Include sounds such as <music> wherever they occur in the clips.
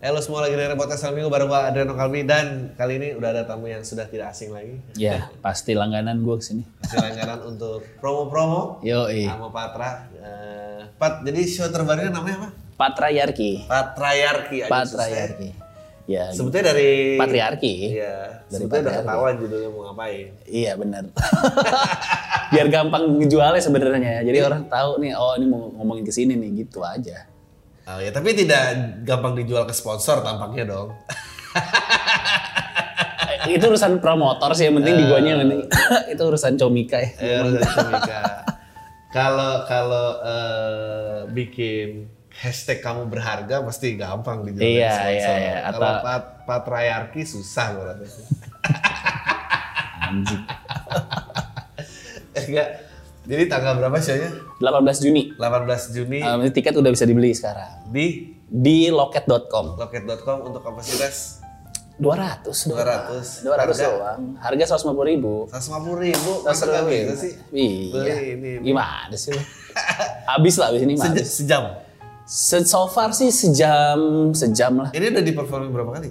Halo semua lagi dari podcast Minggu bareng gue Adriano Kalbi dan kali ini udah ada tamu yang sudah tidak asing lagi. Ya, pasti langganan gue ke sini. Masih langganan untuk promo-promo Yo, sama Patra. Eh, Pat, jadi show terbarunya namanya apa? Patriarki. Patriarki. Agak susah ya. Patriarki. Ya, Sebetulnya dari patriarki. Iya, Dari sebetulnya udah ketahuan judulnya mau ngapain. Iya benar. <laughs> Biar gampang ngejualnya sebenarnya. Jadi orang tahu nih, oh ini mau ngomongin ke sini nih, gitu aja. Oh ya, tapi tidak gampang dijual ke sponsor tampaknya dong. Eh, itu urusan promotor sih, yang penting di guanya yang penting. <laughs> itu urusan comika ya. Eh, urusan Cemika. Kalau kalau eh, bikin hashtag kamu berharga pasti gampang dijual ke Iya, sponsor. iya, iya. Kalau Atau- pat, patriarki susah rasa. Anjing. Eh, <laughs> enggak. Jadi tanggal berapa show-nya? 18 Juni. 18 Juni Um, tiket udah bisa dibeli sekarang. di Di loket.com. loket.com untuk kapasitas 200 doang. 200. 200 Harga? doang. Harga 150 ribu. 150 ribu. Masa bisa sih? Iya. Beli ini. Gimana sih lu? Habis lah abis ini mah. Sejam. habis. sejam. Se- So far sih sejam, sejam lah. Ini udah di performing berapa kali?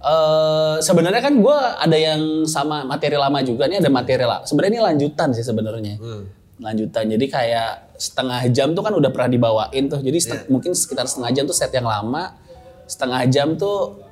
Eh sebenarnya kan gue ada yang sama materi lama juga. Ini ada materi lama. Sebenarnya ini lanjutan sih sebenarnya. Hmm. Lanjutan. Jadi kayak setengah jam tuh kan udah pernah dibawain tuh. Jadi Iya. mungkin sekitar setengah jam tuh set yang lama. Setengah jam tuh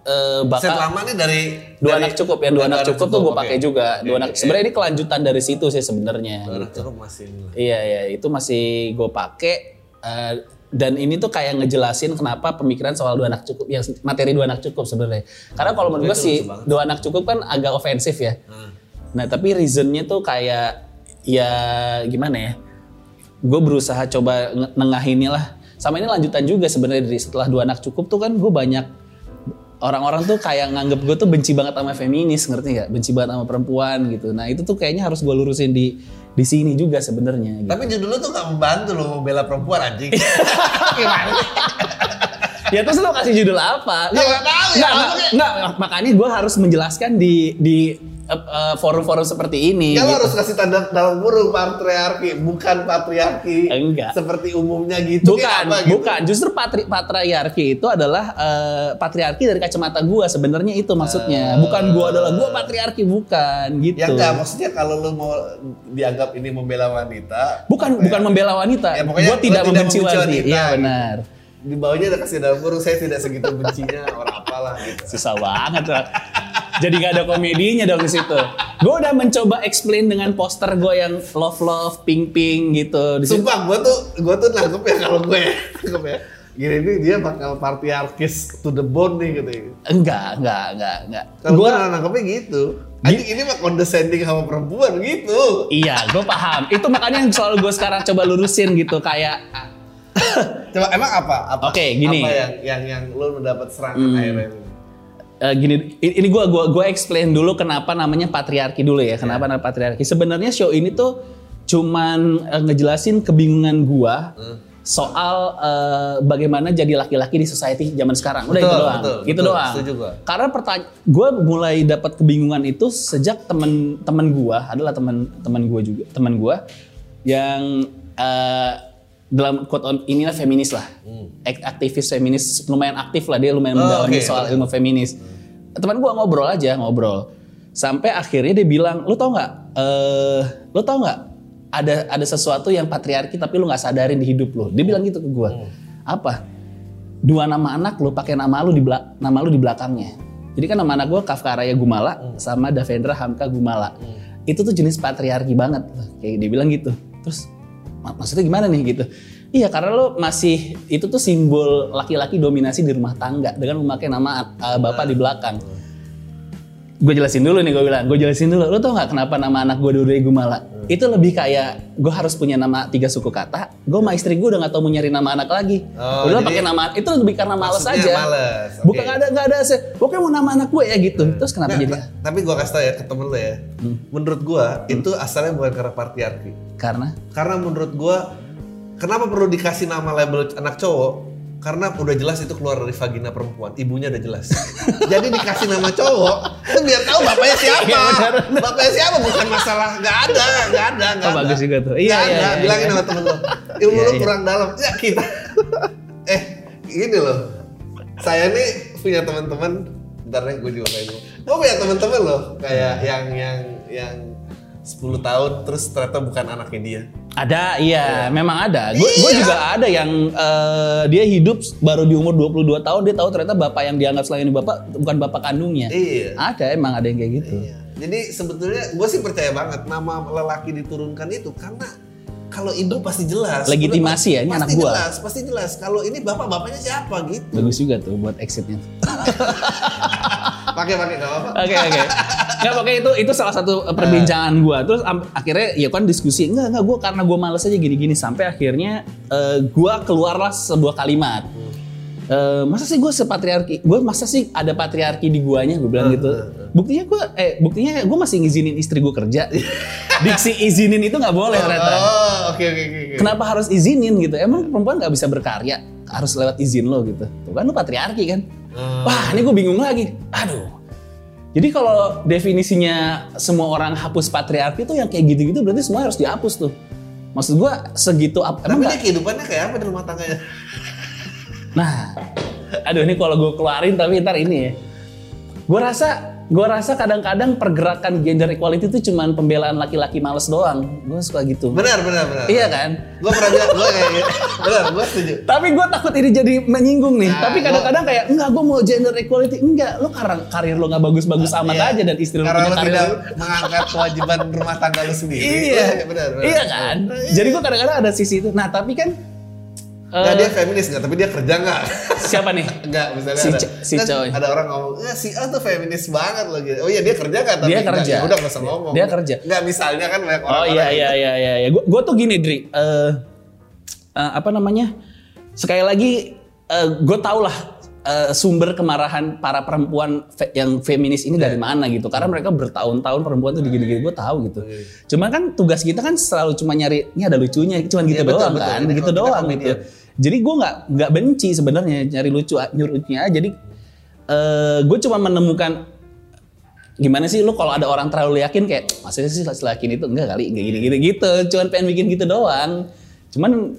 eh Set bakal lama nih dari dua dari- anak cukup yang dua anak cukup tuh gue pakai juga. Dua Oke, anak. oke. Sebenarnya ini kelanjutan dari situ sih sebenarnya. Dua anak cukup masih. Iya iya itu masih gue pakai eh, dan ini tuh kayak ngejelasin kenapa pemikiran soal dua anak cukup yang materi dua anak cukup sebenarnya. Karena kalau menurut gue sih dua anak cukup kan agak ofensif ya. Hmm. Nah tapi reasonnya tuh kayak ya gimana ya? Gue berusaha coba nengahinnya lah. Sama ini lanjutan juga sebenarnya dari setelah dua anak cukup tuh kan gue banyak orang-orang tuh kayak nganggep gue tuh benci banget sama feminis ngerti nggak? Benci banget sama perempuan gitu. Nah itu tuh kayaknya harus gue lurusin di di sini juga sebenarnya. Gitu. Tapi judul lu tuh gak membantu lo membela perempuan anjing. <laughs> Gimana? <laughs> ya terus lo kasih judul apa? Ya, nggak tahu ya, Nggak, makanya gue harus menjelaskan di di eh, forum-forum seperti ini. Ya lo gitu. harus kasih tanda dalam kurung patriarki, bukan patriarki. Enggak. Seperti umumnya gitu. Bukan, apa gitu? bukan. Justru patri, patriarki itu adalah eh, patriarki dari kacamata gua sebenarnya itu maksudnya. Bukan gua adalah gua patriarki bukan gitu. Ya enggak, maksudnya kalau lu mau dianggap ini membela wanita. Bukan ya? bukan membela wanita. Ya, pokoknya gua tidak tidak membenci membenci wanita. Iya gitu. Di bawahnya ada kasih kurung, saya tidak segitu bencinya orang apalah gitu. Susah banget lah. Jadi gak ada komedinya dong di situ. Gue udah mencoba explain dengan poster gue yang love love pink pink gitu. Di. Sumpah gue tuh gue tuh nangkep ya kalau gue ya, nangkep ya. Gini nih dia bakal patriarkis to the bone nih gitu. Enggak, enggak, enggak, enggak. Kalau gue Gue nangkepnya gitu. Anjing ini mah condescending sama perempuan gitu. iya, gue paham. Itu makanya yang selalu gue sekarang coba lurusin gitu kayak <laughs> Coba emang apa? Apa? Oke, gini. Apa yang yang yang lu mendapat serangan Hmm. akhirnya ini? eh, gini. Ini gue gua gua explain dulu kenapa namanya patriarki dulu ya. Kenapa namanya patriarki? Sebenarnya show ini tuh cuman eh, ngejelasin kebingungan gua soal eh, bagaimana jadi laki-laki di society zaman sekarang. Udah Betul, itu doang. betul, itu betul. doang. Setuju gua. Karena pertanyaan gue mulai dapat kebingungan itu sejak temen-temen gua adalah teman-teman gua juga teman gua yang eh, dalam quote on inilah feminis lah, Ak- aktivis feminis lumayan aktif lah dia lumayan Hmm. Oh, mendalami oke. soal ilmu feminis. Teman gua ngobrol aja ngobrol, sampai akhirnya dia bilang, lu tau nggak, eh, lu tau nggak ada ada sesuatu yang patriarki tapi lu nggak sadarin di hidup lu. Dia bilang gitu ke gua, Hmm. apa? Dua nama anak lu pakai nama lu di nama lu di belakangnya. Jadi kan nama anak gua Kafka Raya Gumala Hmm. sama Davendra Hamka Gumala. Itu tuh jenis patriarki banget. Kayak dia bilang gitu. Terus "Ma- maksudnya gimana nih gitu? Iya karena lo masih itu tuh simbol laki-laki dominasi di rumah tangga dengan memakai nama uh, bapak di belakang. Gue jelasin dulu nih gue bilang gue jelasin dulu lo tau nggak kenapa nama anak gue Dure Gumala Hmm. itu lebih kayak gue harus punya nama tiga suku kata gue sama istri gue udah nggak tahu mau nyari nama anak lagi Oh, udah pakai nama itu lebih karena males aja males, bukan oke. nggak ada nggak ada se pokoknya mau nama anak gue ya gitu terus kenapa Nggak, jadi ta- tapi gua kasih tau ya ke temen lo ya. Hmm. Menurut gua itu asalnya bukan karena patriarki. karena Karena menurut gua kenapa perlu dikasih nama label anak cowok? Karena udah jelas itu keluar dari vagina perempuan, ibunya udah jelas. <laughs> Jadi dikasih nama cowok, itu biar tahu bapaknya siapa. Iya, bapaknya siapa bukan masalah, nggak ada, nggak ada, nggak Oh, ada. bagus juga tuh. Iya, iya, iya, bilangin iya. sama temen lo. Ilmu Iya, lo iya. kurang dalam. Ya kita, <laughs> eh gini loh. Saya nih punya teman-teman, ntar deh gue juga kayak gue. Gue punya teman-teman loh, kayak yang yang yang 10 tahun terus ternyata bukan anaknya dia. Ada iya memang ada gue Iya. juga ada yang eh, dia hidup baru di umur 22 tahun dia tahu ternyata bapak yang dianggap selama ini bapak bukan bapak kandungnya Iya. ada emang ada yang kayak gitu Iya. Jadi sebetulnya gue sih percaya banget nama lelaki diturunkan itu karena kalau ibu pasti jelas. Legitimasi ya, ini pasti anak gua. jelas, pasti jelas. Kalau ini bapak bapaknya siapa gitu. bagus juga tuh buat exitnya <laughs> Pakai pakai nggak apa-apa. Oke oke. Nggak pokoknya itu itu salah satu perbincangan gua. Terus am- akhirnya ya kan diskusi enggak enggak gua karena gua males aja gini-gini sampai akhirnya eh, gua keluarlah sebuah kalimat. Eh, masa sih gue sepatriarki? Gue masa sih ada patriarki di guanya? Gue bilang gitu. Buktinya gue, eh buktinya gue masih ngizinin istri gue kerja. <laughs> Diksi izinin itu nggak boleh ternyata. Oh, oke oke oke. oke. Kenapa harus izinin gitu? Emang perempuan nggak bisa berkarya? Harus lewat izin lo gitu. Tuh kan lu patriarki kan? Hmm. Wah ini gue bingung lagi. Aduh. Jadi kalau definisinya semua orang hapus patriarki itu yang kayak gitu-gitu berarti semua harus dihapus tuh. Maksud gue segitu apa? Tapi dia kehidupannya kayak apa di rumah tangganya? Nah, aduh ini kalau gue keluarin tapi ntar ini ya. Gue rasa, gue rasa kadang-kadang pergerakan gender equality itu cuman pembelaan laki-laki males doang. Gue suka gitu. Benar benar benar. Iya kan? Gue pernah bilang gue kayak gitu. Benar, gue setuju. Tapi gue takut ini jadi menyinggung nih. Nah, Tapi kadang-kadang kayak enggak gue mau gender equality. Enggak, lo karena karir lo nggak bagus-bagus amat Iya. aja dan istri lo Karena punya lo karir. tidak mengangkat kewajiban rumah tangga lu sendiri. Iya, benar. benar. iya kan. Jadi gue kadang-kadang ada sisi itu. Nah tapi kan Nggak, eh, dia feminis nggak, tapi dia kerja nggak? siapa nih? <laughs> Enggak, misalnya Si ada, si kan cowok. ada orang ngomong, eh, si A tuh feminis banget loh gitu. Oh iya dia kerja kan? Tapi Dia enggak, kerja. ya udah nggak usah ngomong. Dia kerja. Enggak, misalnya kan banyak orang Oh iya iya iya iya. iya. Gue gue tuh gini Dri. Eh eh, apa namanya? Sekali lagi gue tau lah eh, sumber kemarahan para perempuan fe- yang feminis ini dari mana gitu. Karena mereka bertahun-tahun perempuan tuh digini-gini gue tahu gitu. Cuman kan tugas kita kan selalu cuma nyari ini ada lucunya, cuman gitu Iya, betul, doang betul. kan, Ini gitu doang gitu. Jadi gue nggak nggak benci sebenarnya nyari lucu nyuruhnya. Jadi eh gue cuma menemukan gimana sih lu kalau ada orang terlalu yakin kayak masa sih laki itu enggak kali enggak gini gini gitu cuman pengen bikin gitu doang cuman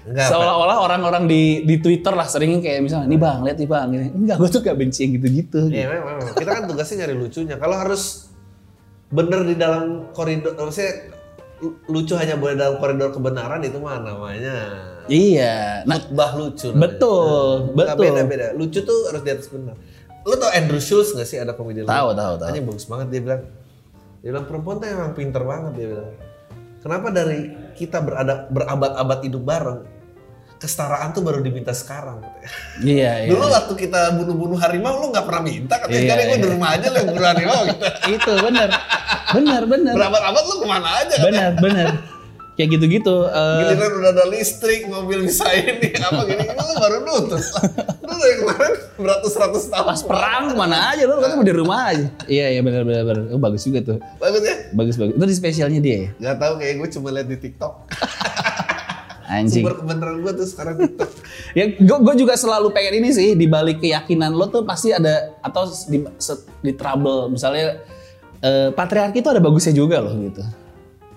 Enggak, seolah-olah orang-orang di di Twitter lah sering kayak misalnya nih bang lihat nih bang Gini. enggak gue tuh gak benci yang gitu-gitu Iya memang, memang. Kita kan tugasnya nyari lucunya. Kalau harus bener di dalam koridor, maksudnya lucu hanya boleh dalam koridor kebenaran itu mah namanya iya nah khutbah lucu. namanya. betul Nggak betul beda beda. Lucu tuh harus di atas benar. Lu tau Andrew Schultz gak sih ada komedian? Tahu, tahu, tahu. Hanya bagus banget dia bilang. Dia bilang perempuan tuh emang pinter banget dia bilang. Kenapa dari kita berada berabad-abad hidup bareng, kesetaraan tuh baru diminta sekarang. katanya. iya <laughs> iya Dulu waktu kita bunuh-bunuh harimau lu nggak pernah minta katanya Iya, gue iya. di rumah aja lu bunuh harimau gitu. <laughs> itu benar benar benar Berabad-abad lu ke mana aja benar benar kayak gitu-gitu eh, Giliran udah ada listrik, mobil bisa ini, apa gini, gini lu baru nutut. Lu dari kemarin beratus-ratus tahun. pas perang ke mana aja lu kan di rumah aja iya iya benar benar benar oh, bagus juga tuh Bagus ya? bagus bagus itu di spesialnya dia ya Gak tau kayak gue cuma lihat di TikTok. <laughs> anjing Sumber kebenaran gue tuh sekarang TikTok. <laughs> Ya, gue juga selalu pengen ini sih di balik keyakinan lo tuh pasti ada atau di, di trouble misalnya eh, patriarki itu ada bagusnya juga loh gitu.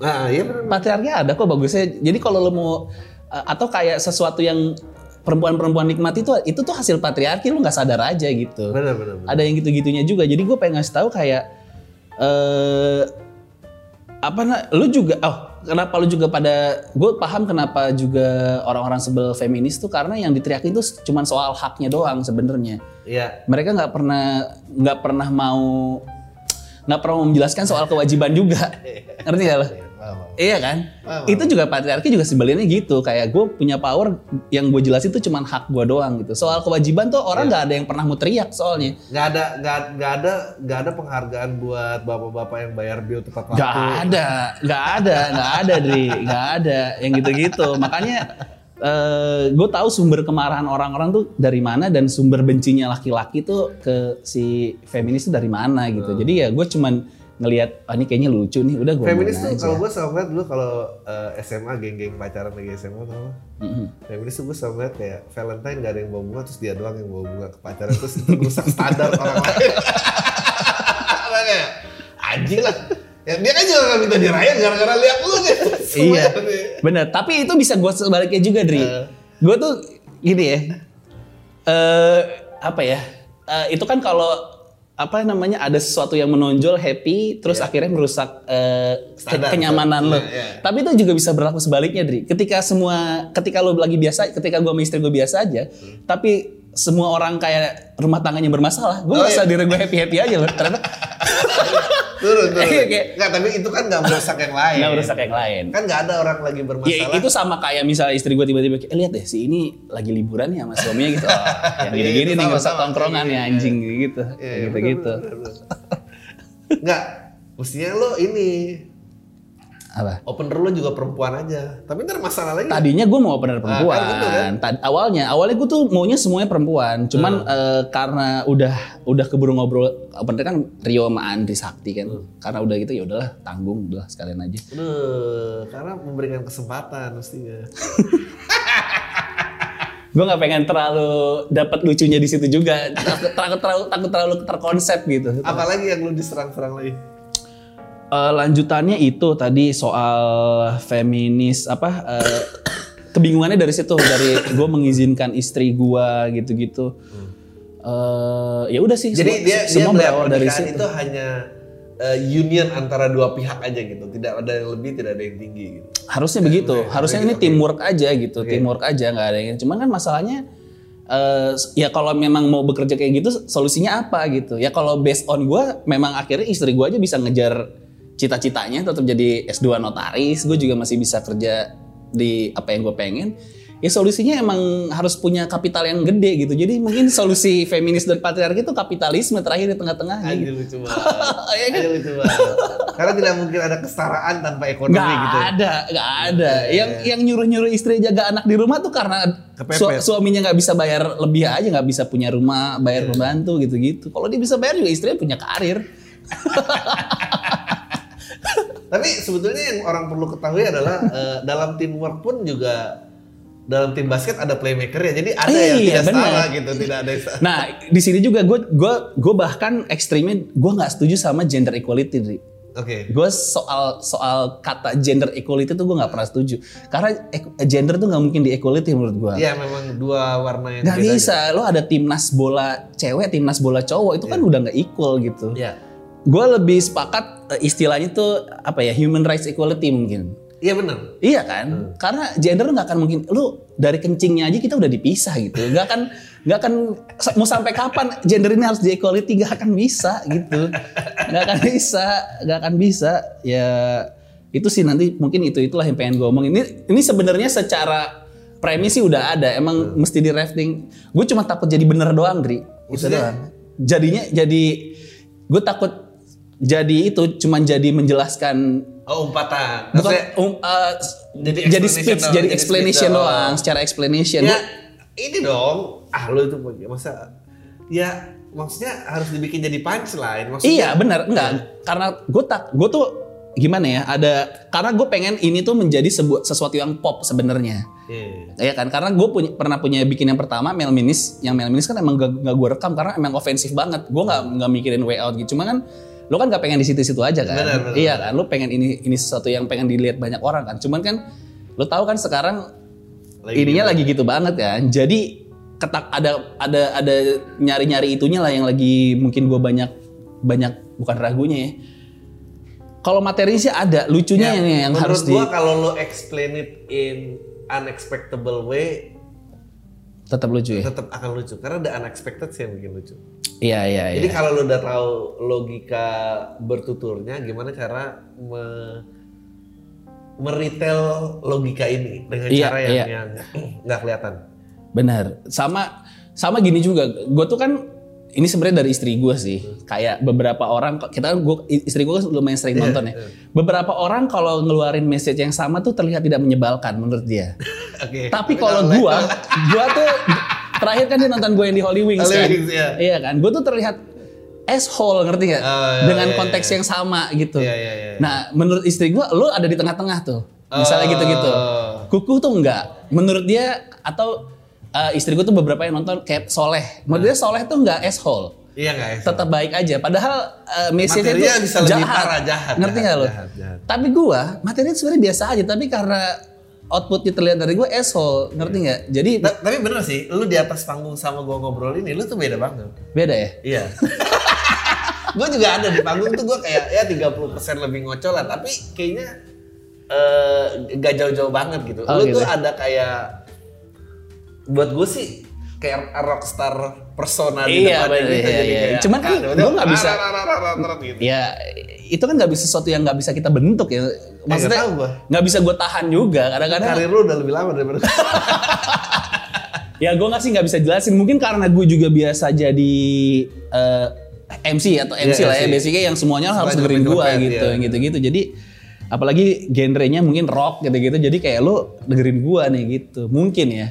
Nah iya bener. Patriarki ada kok bagusnya. Jadi kalau lo mau atau kayak sesuatu yang perempuan-perempuan nikmati itu itu tuh hasil patriarki lo nggak sadar aja gitu. Bener bener. bener. Ada yang gitu-gitunya juga. Jadi gue pengen ngasih tahu kayak eh apa nah, lu juga oh kenapa lu juga pada gue paham kenapa juga orang-orang sebel feminis tuh karena yang diteriakin itu cuma soal haknya doang sebenarnya Iya. mereka nggak pernah nggak pernah mau nggak pernah mau menjelaskan soal kewajiban juga <laughs> ngerti gak lo? Paham. Iya kan? Paham. Itu juga patriarki juga sebenarnya gitu. Kayak gue punya power yang gue jelasin itu cuman hak gue doang gitu. Soal kewajiban tuh orang nggak ada yang pernah mau teriak soalnya. Nggak ada nggak nggak ada nggak ada penghargaan buat bapak-bapak yang bayar bill tepat waktu. Gak ada, gak ada, gak ada, Dri, gak ada yang gitu-gitu. Makanya gue tahu sumber kemarahan orang-orang tuh dari mana dan sumber bencinya laki-laki tuh ke si feminis tuh dari mana gitu. Jadi ya gue cuman ngelihat ah, ini kayaknya lucu nih, udah gue Feminis tuh kalau gue selalu ngeliat dulu kalau eh, SMA geng-geng pacaran lagi SMA tau gak? Feminis tuh gue selalu ngeliat kayak Valentine gak ada yang bawa bunga terus dia doang yang bawa bunga ke pacaran terus itu rusak standar orang lain. Anjing lah. Ya, dia kan juga gak minta dirayain gara-gara lihat lu nih. Iya, Semuanya nih. bener. Tapi itu bisa gue sebaliknya juga, Dri. Eh. Gue tuh gini ya, eh apa ya? eh, itu kan kalau apa namanya ada sesuatu yang menonjol happy, terus akhirnya merusak ke- Standar, kenyamanan lo. Iya, iya. Tapi itu juga bisa berlaku sebaliknya, Dri. Ketika semua, ketika lo lagi biasa, ketika gue sama istri gue biasa aja, tapi semua orang kayak rumah tangganya bermasalah, gue Oh, merasa iya. diri gue happy happy aja loh. Ternyata <laughs> Turun, <laughs> turun. Iya, kayak- Nggak, tapi itu kan gak merusak yang lain. nggak merusak yang lain. Kan gak ada orang lagi bermasalah. Ya itu sama kayak misalnya istri gue tiba-tiba eh lihat deh si ini lagi liburan ya sama suaminya gitu. Oh, <laughs> yang Iya, gini-gini itu nih sama. tongkrongan ya iya, anjing gitu. Bener, bener. Nggak, mestinya lo ini Apa? open lo juga perempuan aja. Tapi ntar masalah lagi. Tadinya gue mau bener perempuan. kan gitu kan. Tad- awalnya, awalnya gue tuh maunya semuanya perempuan. Cuman Hmm. eh, karena udah udah keburu ngobrol, bener kan Rio sama Andri Sakti kan. Hmm. Karena udah gitu ya udahlah tanggung, udah sekalian aja. Aduh, karena memberikan kesempatan mestinya. <laughs> Gue nggak pengen terlalu dapat lucunya di situ juga. Takut terlalu takut terlalu terkonsep gitu. Apalagi yang lo diserang-serang lagi. Eh, lanjutannya itu tadi soal feminis apa eh, kebingungannya dari situ dari gue mengizinkan istri gue gitu-gitu. Eh, ya udah sih Jadi semua, dia dia semua berawal dari situ. itu hanya eh, union antara dua pihak aja gitu. Tidak ada yang lebih, tidak ada yang tinggi gitu. harusnya begitu. Harusnya ini teamwork aja gitu teamwork aja nggak ada yang cuman kan masalahnya eh, ya kalau memang mau bekerja kayak gitu solusinya apa gitu? Ya kalau based on gue memang akhirnya istri gue aja bisa ngejar cita-citanya tetap jadi S2 notaris gue juga masih bisa kerja di apa yang gue pengen ya solusinya emang harus punya kapital yang gede gitu jadi mungkin solusi <laughs> feminis dan patriarki itu kapitalisme terakhir di tengah-tengah Aja gitu. lucu <laughs> banget. Iya kan? Lucu banget. Karena tidak mungkin ada kesetaraan tanpa ekonomi Gak gitu. ada, gak ada. Yang yang nyuruh nyuruh istri jaga anak di rumah tuh karena su- suaminya nggak bisa bayar lebih aja, nggak bisa punya rumah, bayar pembantu gitu-gitu. Kalau dia bisa bayar juga istrinya punya karir. <laughs> Tapi sebetulnya yang orang perlu ketahui adalah <laughs> eh, dalam teamwork pun juga dalam tim basket ada playmaker ya. Jadi ada yang Iya, tidak benar. setara gitu, tidak ada yang setara. Nah di sini juga gue gue gue bahkan ekstrimnya gue nggak setuju sama gender equality. Oke. Gue soal soal kata gender equality tuh gue nggak pernah setuju. Karena gender tuh nggak mungkin di equality menurut gue. Iya memang dua warna yang Gak bisa, lo ada timnas bola cewek, timnas bola cowok itu kan udah nggak equal gitu. Iya. Gue lebih sepakat eh, istilahnya tuh apa ya human rights equality mungkin. Iya benar. iya kan? Karena gender nggak akan mungkin lu dari kencingnya aja kita udah dipisah gitu. Nggak akan nggak akan mau sampai kapan gender ini harus di equality nggak akan bisa gitu. Nggak akan bisa nggak akan bisa. Ya itu sih nanti mungkin itu itulah yang pengen gue omongin. Ini ini sebenarnya secara premis sih udah ada emang mesti di rafting. Gue cuma takut jadi bener doang Dri. Itu doang. Jadinya jadi gue takut jadi itu cuman jadi menjelaskan Oh umpatan. bukan Maksudnya, um, uh, Jadi jadi, explanation speech jadi explanation doang doang. secara explanation ya ini dong. Ah lo itu masa ya maksudnya harus dibikin jadi punchline. Maksudnya iya benar enggak karena gue tak gue tuh gimana ya ada karena gue pengen ini tuh menjadi sebuah sesuatu yang pop sebenarnya Iya. ya kan karena gue punya pernah punya bikin yang pertama Melminis yang Melminis kan emang gak, gue rekam karena emang ofensif banget gue nggak nggak mikirin way out gitu cuma kan lo kan gak pengen di situ-situ aja kan? Benar, benar, iya kan? Lo pengen ini ini sesuatu yang pengen dilihat banyak orang kan? Cuman kan lo tahu kan sekarang Lagi ininya lagi gitu banget kan? Jadi ketak ada ada ada nyari nyari itunya lah yang lagi mungkin gue banyak banyak bukan ragunya ya. Kalau materi sih ada lucunya yang, yang menurut harus di gua kalau lo explain it in unexpectable way tetap lucu ya tetap akan lucu karena the unexpected sih yang bikin lucu. iya iya iya Jadi kalau lo udah tahu logika bertuturnya, gimana cara me- meritel logika ini dengan Iya, cara yang iya. yang <clears throat> nggak kelihatan. Benar. Sama sama gini juga. Gue tuh kan ini sebenarnya dari istri gue sih. Kayak beberapa orang kita gua, istri gue kan lumayan sering Iya, nonton ya. Beberapa orang kalau ngeluarin message yang sama tuh terlihat tidak menyebalkan menurut dia. <laughs> Oke. Tapi kalau gua, <laughs> gua tuh terakhir kan dia nonton gue yang di Holy Wings Holy kan. Wings, iya. Iya kan. Gue tuh terlihat asshole ngerti gak? Oh, iya, Dengan iya, konteks iya. yang sama gitu. Iya, iya, iya. Nah, menurut istri gua lu ada di tengah-tengah tuh. Misalnya Oh. gitu-gitu. Kukuh tuh enggak. Menurut dia atau eh, istri gua tuh beberapa yang nonton kayak Soleh. Menurut dia Soleh tuh enggak asshole. Iya nggak ya? Tetap baik aja. Padahal uh, message-nya Materinya tuh bisa lebih jahat. parah, jahat, Ngerti nggak lo? jahat, jahat. Tapi gua materinya sebenarnya biasa aja. Tapi karena outputnya terlihat dari gua asshole. Ngerti nggak? Jadi Ta- Tapi bener sih, lu di atas panggung sama gua ngobrol ini, lu tuh beda banget. beda ya? Iya. <laughs> gue juga ada di panggung tuh gue kayak ya 30% lebih ngocol lah, tapi kayaknya eh gak jauh-jauh banget gitu. Oh, lu gitu. tuh ada kayak buat gue sih kayak rockstar persona di Iya, bener, gitu. iya, jadi iya. kayak, Cuman kan ah, gua nggak bisa- gitu. Ya itu kan nggak bisa sesuatu yang nggak bisa kita bentuk ya. Maksudnya tahu gua. nggak bisa gue tahan juga. Kadang-kadang Karir lu udah lebih lama daripada <laughs> ya gue nggak sih nggak bisa jelasin. Mungkin karena gue juga biasa jadi eh, MC atau MC Iya, lah ya. Basicnya yang semuanya harus dengerin gue gitu, iya. gitu-gitu. Jadi apalagi genrenya mungkin rock gitu-gitu. Jadi kayak lo dengerin gue nih gitu. Mungkin ya.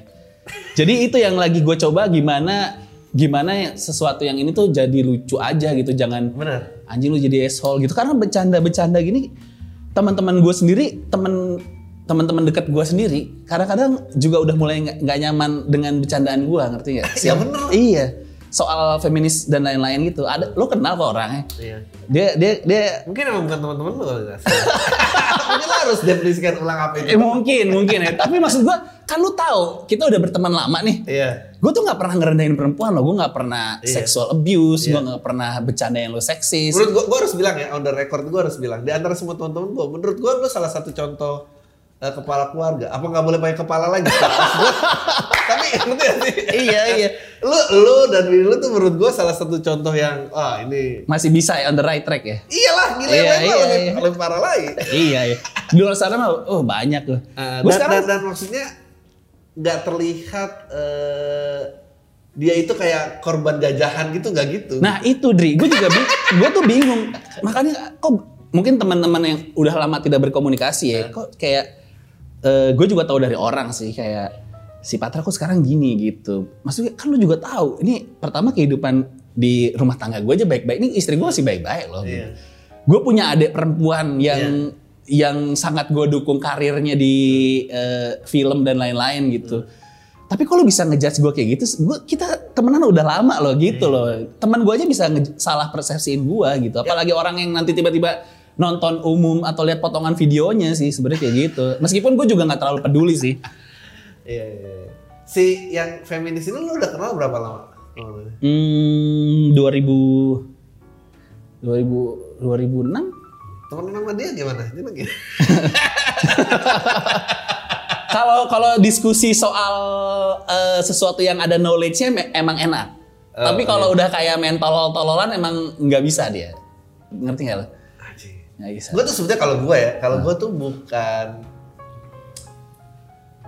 Jadi itu yang lagi gue coba gimana gimana sesuatu yang ini tuh jadi lucu aja gitu. Jangan bener. anjing lu jadi asshole gitu karena bercanda-bercanda gini teman-teman gue sendiri teman teman-teman dekat gue sendiri kadang-kadang juga udah mulai nggak nyaman dengan bercandaan gue ngerti nggak? <laughs> Ya bener. Iya soal feminis dan lain-lain gitu ada lo kenal kok orangnya Iya. dia dia dia Mungkin emang bukan teman-teman lu kali sih? <laughs> Mungkin harus definisikan ulang apa eh, itu. mungkin mungkin ya tapi maksud gue kan lu tahu kita udah berteman lama nih Iya. gue tuh nggak pernah ngerendahin perempuan loh gue nggak pernah Iya. sexual abuse gue Iya. nggak pernah bercanda yang lo seksis Menurut gua, gua harus bilang ya, on the record gua harus bilang. Di antara semua teman-teman gua, menurut gua lu salah satu contoh eh, kepala keluarga. Apa nggak boleh pakai kepala lagi? <laughs> Ngerti gak sih? iya iya Lu, lu dan diri lu tuh menurut gua salah satu contoh yang, ah ini masih bisa ya on the right track ya Iyalah, gila Iya, lain mah iya, lebih, iya. lebih parah lagi. iya ya. Di luar sana mah oh banyak loh. Uh, dan, sekarang dan, dan maksudnya nggak terlihat eh, dia itu kayak korban jajahan gitu nggak gitu. Nah, itu Dri, gue juga gue tuh bingung. Makanya kok mungkin teman-teman yang udah lama tidak berkomunikasi ya, kok kayak gue juga tahu dari orang sih kayak si Patra kok sekarang gini gitu. Maksudnya kan lu juga tahu, ini pertama kehidupan di rumah tangga gue aja baik-baik. Ini istri gue masih baik-baik loh. Iya. Gue punya adik perempuan yang yang sangat gue dukung karirnya di eh, film dan lain-lain gitu. Tapi kalau bisa ngejudge gue kayak gitu, gua, kita temenan udah lama loh gitu loh. Teman gue aja bisa salah persepsiin gue gitu. Apalagi orang yang nanti tiba-tiba nonton umum atau lihat potongan videonya sih sebenarnya kayak gitu. Meskipun gue juga nggak terlalu peduli sih. Iya, iya, iya. Si yang feminis ini lu udah kenal berapa lama? Oh, Hmm, 2000 2000 2006 Temen sama dia gimana? Dia lagi. <laughs> Kalau kalau diskusi soal eh, sesuatu yang ada knowledge-nya emang enak. Oh, Tapi kalau udah kayak main tolol-tololan emang nggak bisa dia. Ngerti nggak lo? Nggak bisa. Gue tuh sebetulnya kalau gue ya, kalau gue tuh bukan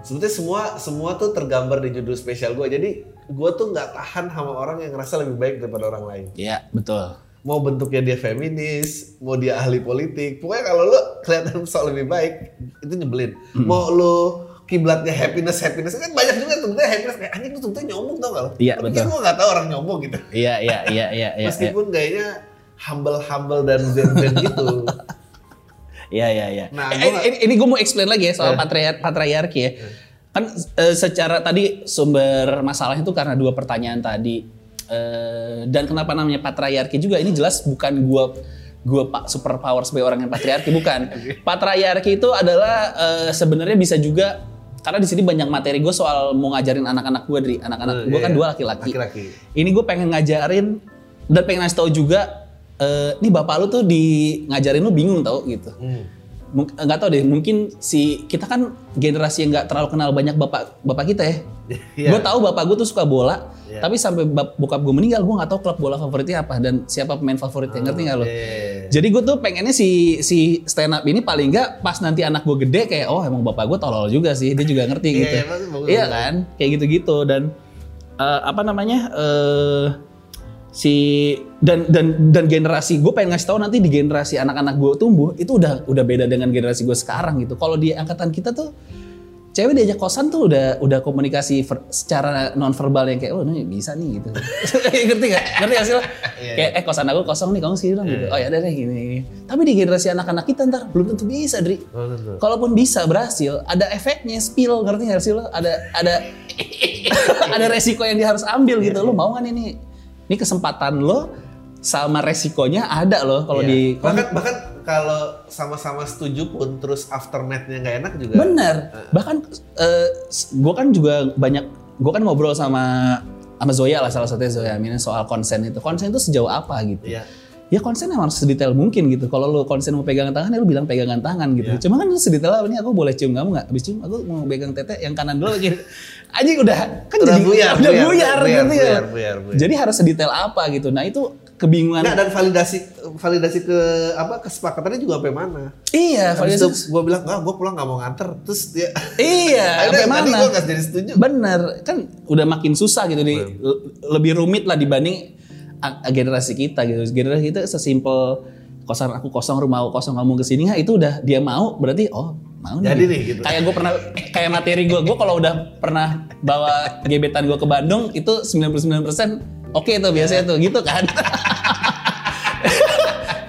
sebetulnya semua semua tuh tergambar di judul spesial gue. Jadi gue tuh nggak tahan sama orang yang ngerasa lebih baik daripada orang lain. Iya, betul. Mau bentuknya dia feminis, mau dia ahli politik, pokoknya kalau lu kelihatan sok lebih baik, itu nyebelin. Mau lu kiblatnya happiness happiness kan banyak juga tentunya happiness kayak anjing lu tentunya nyombong tau gak lo? Iya, Tapi betul. kan gue nggak tahu orang nyombong gitu. Iya, iya, iya, iya, iya. Meskipun gayanya humble humble dan zen zen gitu. <laughs> Iya, iya, iya. Nah, Eh, gua ini, ini gue mau explain lagi ya soal Eh. patriar- patriarki ya. Kan eh, secara tadi sumber masalahnya itu karena dua pertanyaan tadi. Eh, dan kenapa namanya patriarki juga ini jelas bukan gua gua pak super power sebagai orang yang patriarki bukan. <laughs> Patriarki itu adalah eh, sebenarnya bisa juga karena di sini banyak materi gue soal mau ngajarin anak-anak gue dari anak-anak Eh, gue kan iya. dua laki-laki. Laki-laki. Ini gue pengen ngajarin dan pengen ngasih tahu juga eh nih bapak lu tuh di ngajarin lu bingung tau gitu. Hmm. Nggak tahu deh mungkin si kita kan generasi yang nggak terlalu kenal banyak bapak bapak kita ya <laughs> Iya. gue tahu bapak gue tuh suka bola Iya. tapi sampai bap- bokap gue meninggal gue nggak tahu klub bola favoritnya apa dan siapa pemain favoritnya ngerti nggak lo Iya. Jadi gue tuh pengennya si si stand up ini paling nggak pas nanti anak gue gede kayak oh emang bapak gue tolol juga sih dia juga ngerti <laughs> Iya, gitu. iya, Iya bagus. kan kayak gitu-gitu dan eh, apa namanya eh si dan dan dan generasi gue pengen ngasih tahu nanti di generasi anak-anak gue tumbuh itu udah udah beda dengan generasi gue sekarang gitu. Kalau di angkatan kita tuh cewek diajak kosan tuh udah udah komunikasi ver- secara non verbal yang kayak oh ini bisa nih gitu. <laughs> ngerti gak? Ngerti gak sih lo? Kayak eh kosan aku kosong nih kamu sini dong gitu. Oh ya udah deh gini, gini. Tapi di generasi anak-anak kita ntar belum tentu bisa, Dri. Oh. Kalaupun bisa berhasil, ada efeknya spill, ngerti gak sih lo? Ada ada <laughs> ada resiko yang dia harus ambil gitu. Lo mau kan ini? Ini kesempatan lo sama resikonya ada loh kalau Iya. di bahkan bahkan kalau sama-sama setuju pun terus aftermath-nya nggak enak juga. Bener. Bahkan gue kan juga banyak, gue kan ngobrol sama sama Zoya lah salah satunya Zoya Amina soal konsen itu. Konsen itu sejauh apa gitu? Iya. Ya konsen emang harus sedetail mungkin gitu. Kalau lo konsen mau pegangan tangan, ya lo bilang pegangan tangan gitu. Iya. Cuma kan lu sedetail apa nih? Aku boleh cium kamu nggak? Habis cium, aku mau pegang tete yang kanan dulu lagi. <laughs> Anjing udah kan Udah jadi buyar, udah buyar, buyar, buyar, gitu ya. buyar, buyar, buyar. Jadi harus sedetail apa gitu. Nah itu kebingungan. Nggak, dan validasi validasi ke apa kesepakatannya juga sampai mana? iya, Habis validasi- gue bilang nggak, gue pulang nggak mau nganter. Terus dia, Iya, <laughs> sampai tadi mana? gue nggak jadi setuju. Bener, kan udah makin susah gitu nih, Le- lebih rumit lah dibanding generasi kita gitu. Generasi kita sesimpel kosan aku kosong, rumah aku kosong, kamu ke sini nggak? Itu udah dia mau, berarti oh mau nih. Jadi nih, gitu. Kayak gue pernah, kayak materi gue, gue kalau udah pernah bawa gebetan gue ke Bandung itu 99% oke tuh biasanya tuh, gitu kan. <laughs>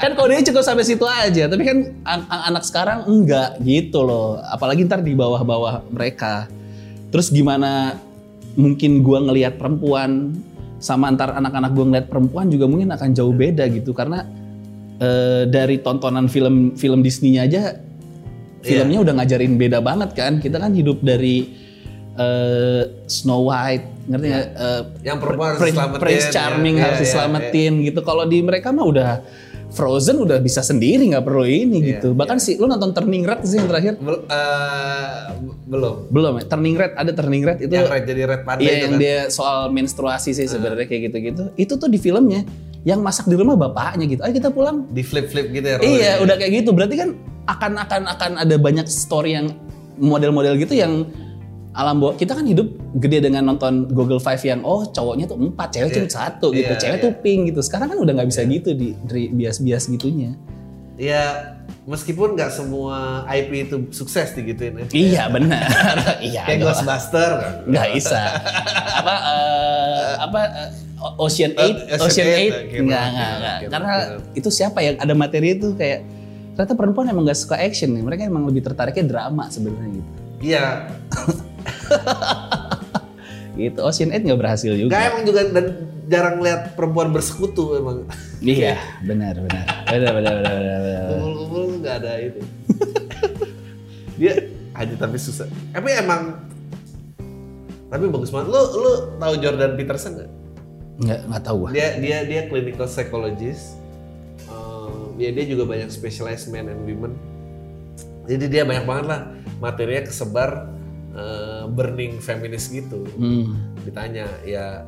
kan kodenya cukup sampai situ aja tapi kan an- an- anak sekarang enggak gitu loh apalagi ntar di bawah-bawah mereka terus gimana mungkin gua ngelihat perempuan sama antar anak-anak gua ngeliat perempuan juga mungkin akan jauh beda gitu. Karena eh, dari tontonan film film Disney aja filmnya udah ngajarin beda banget kan. Kita kan hidup dari eh, Snow White ngerti nggak? Eh, Yang perempuan harus Prince, Prince. Charming Iya, harus iya, diselamatin gitu. Kalau di mereka mah udah Frozen udah bisa sendiri nggak perlu ini Iya, gitu. Bahkan sih lu nonton Turning Red sih yang terakhir? Bel- eh, belum. Belum ya. Turning Red ada Turning Red itu Yang red jadi red panda Iya itu yang kan. dia soal menstruasi sih sebenarnya kayak gitu-gitu. Itu tuh di filmnya yang masak di rumah bapaknya gitu. Ayo kita pulang. Di flip flip gitu ya. Iya, rollernya. udah kayak gitu. Berarti kan akan akan akan ada banyak story yang model-model gitu yang alam bawah kita kan hidup gede dengan nonton Google Five yang oh cowoknya tuh empat, cewek cuma satu gitu, Iya, cewek iya. tuh pink gitu. Sekarang kan udah nggak bisa gitu di dari bias-bias gitunya. Ya meskipun nggak semua IP itu sukses digituin ya. Iya benar, <laughs> iya. Kayak. Ghostbuster kan. nggak bisa. apa eh, apa eh, Ocean Eight, Ocean Ocean Eight, nggak nggak Karena itu siapa yang ada materi itu kayak ternyata perempuan emang nggak suka action nih. Mereka emang lebih tertariknya drama sebenarnya gitu. Iya. <laughs> <laughs> Gitu. Ocean Eight nggak berhasil juga. Nggak emang juga dan jarang lihat perempuan bersekutu emang. Iya, benar benar. Benar benar benar benar. benar. Kumpul-kumpul nggak ada itu. <laughs> Dia aja tapi susah. Tapi emang tapi bagus banget. Lu lu tahu Jordan Peterson nggak? Nggak nggak tahu gua. Dia dia dia clinical psychologist. Um, ya dia juga banyak specialized men and women. Jadi dia banyak banget lah materinya kesebar uh, burning feminist gitu. Hmm. Ditanya ya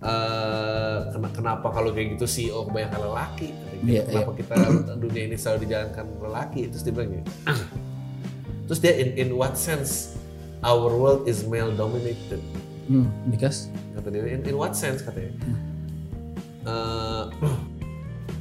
eh, kena- kenapa kalau kayak gitu CEO kebanyakan lelaki? Iya, kenapa kita dunia ini selalu dijalankan lelaki? Terus dia bilang gini. <clears throat> Terus dia in in what sense our world is male dominated? Hmm, because kata dia in, in what sense katanya Eh, <clears throat>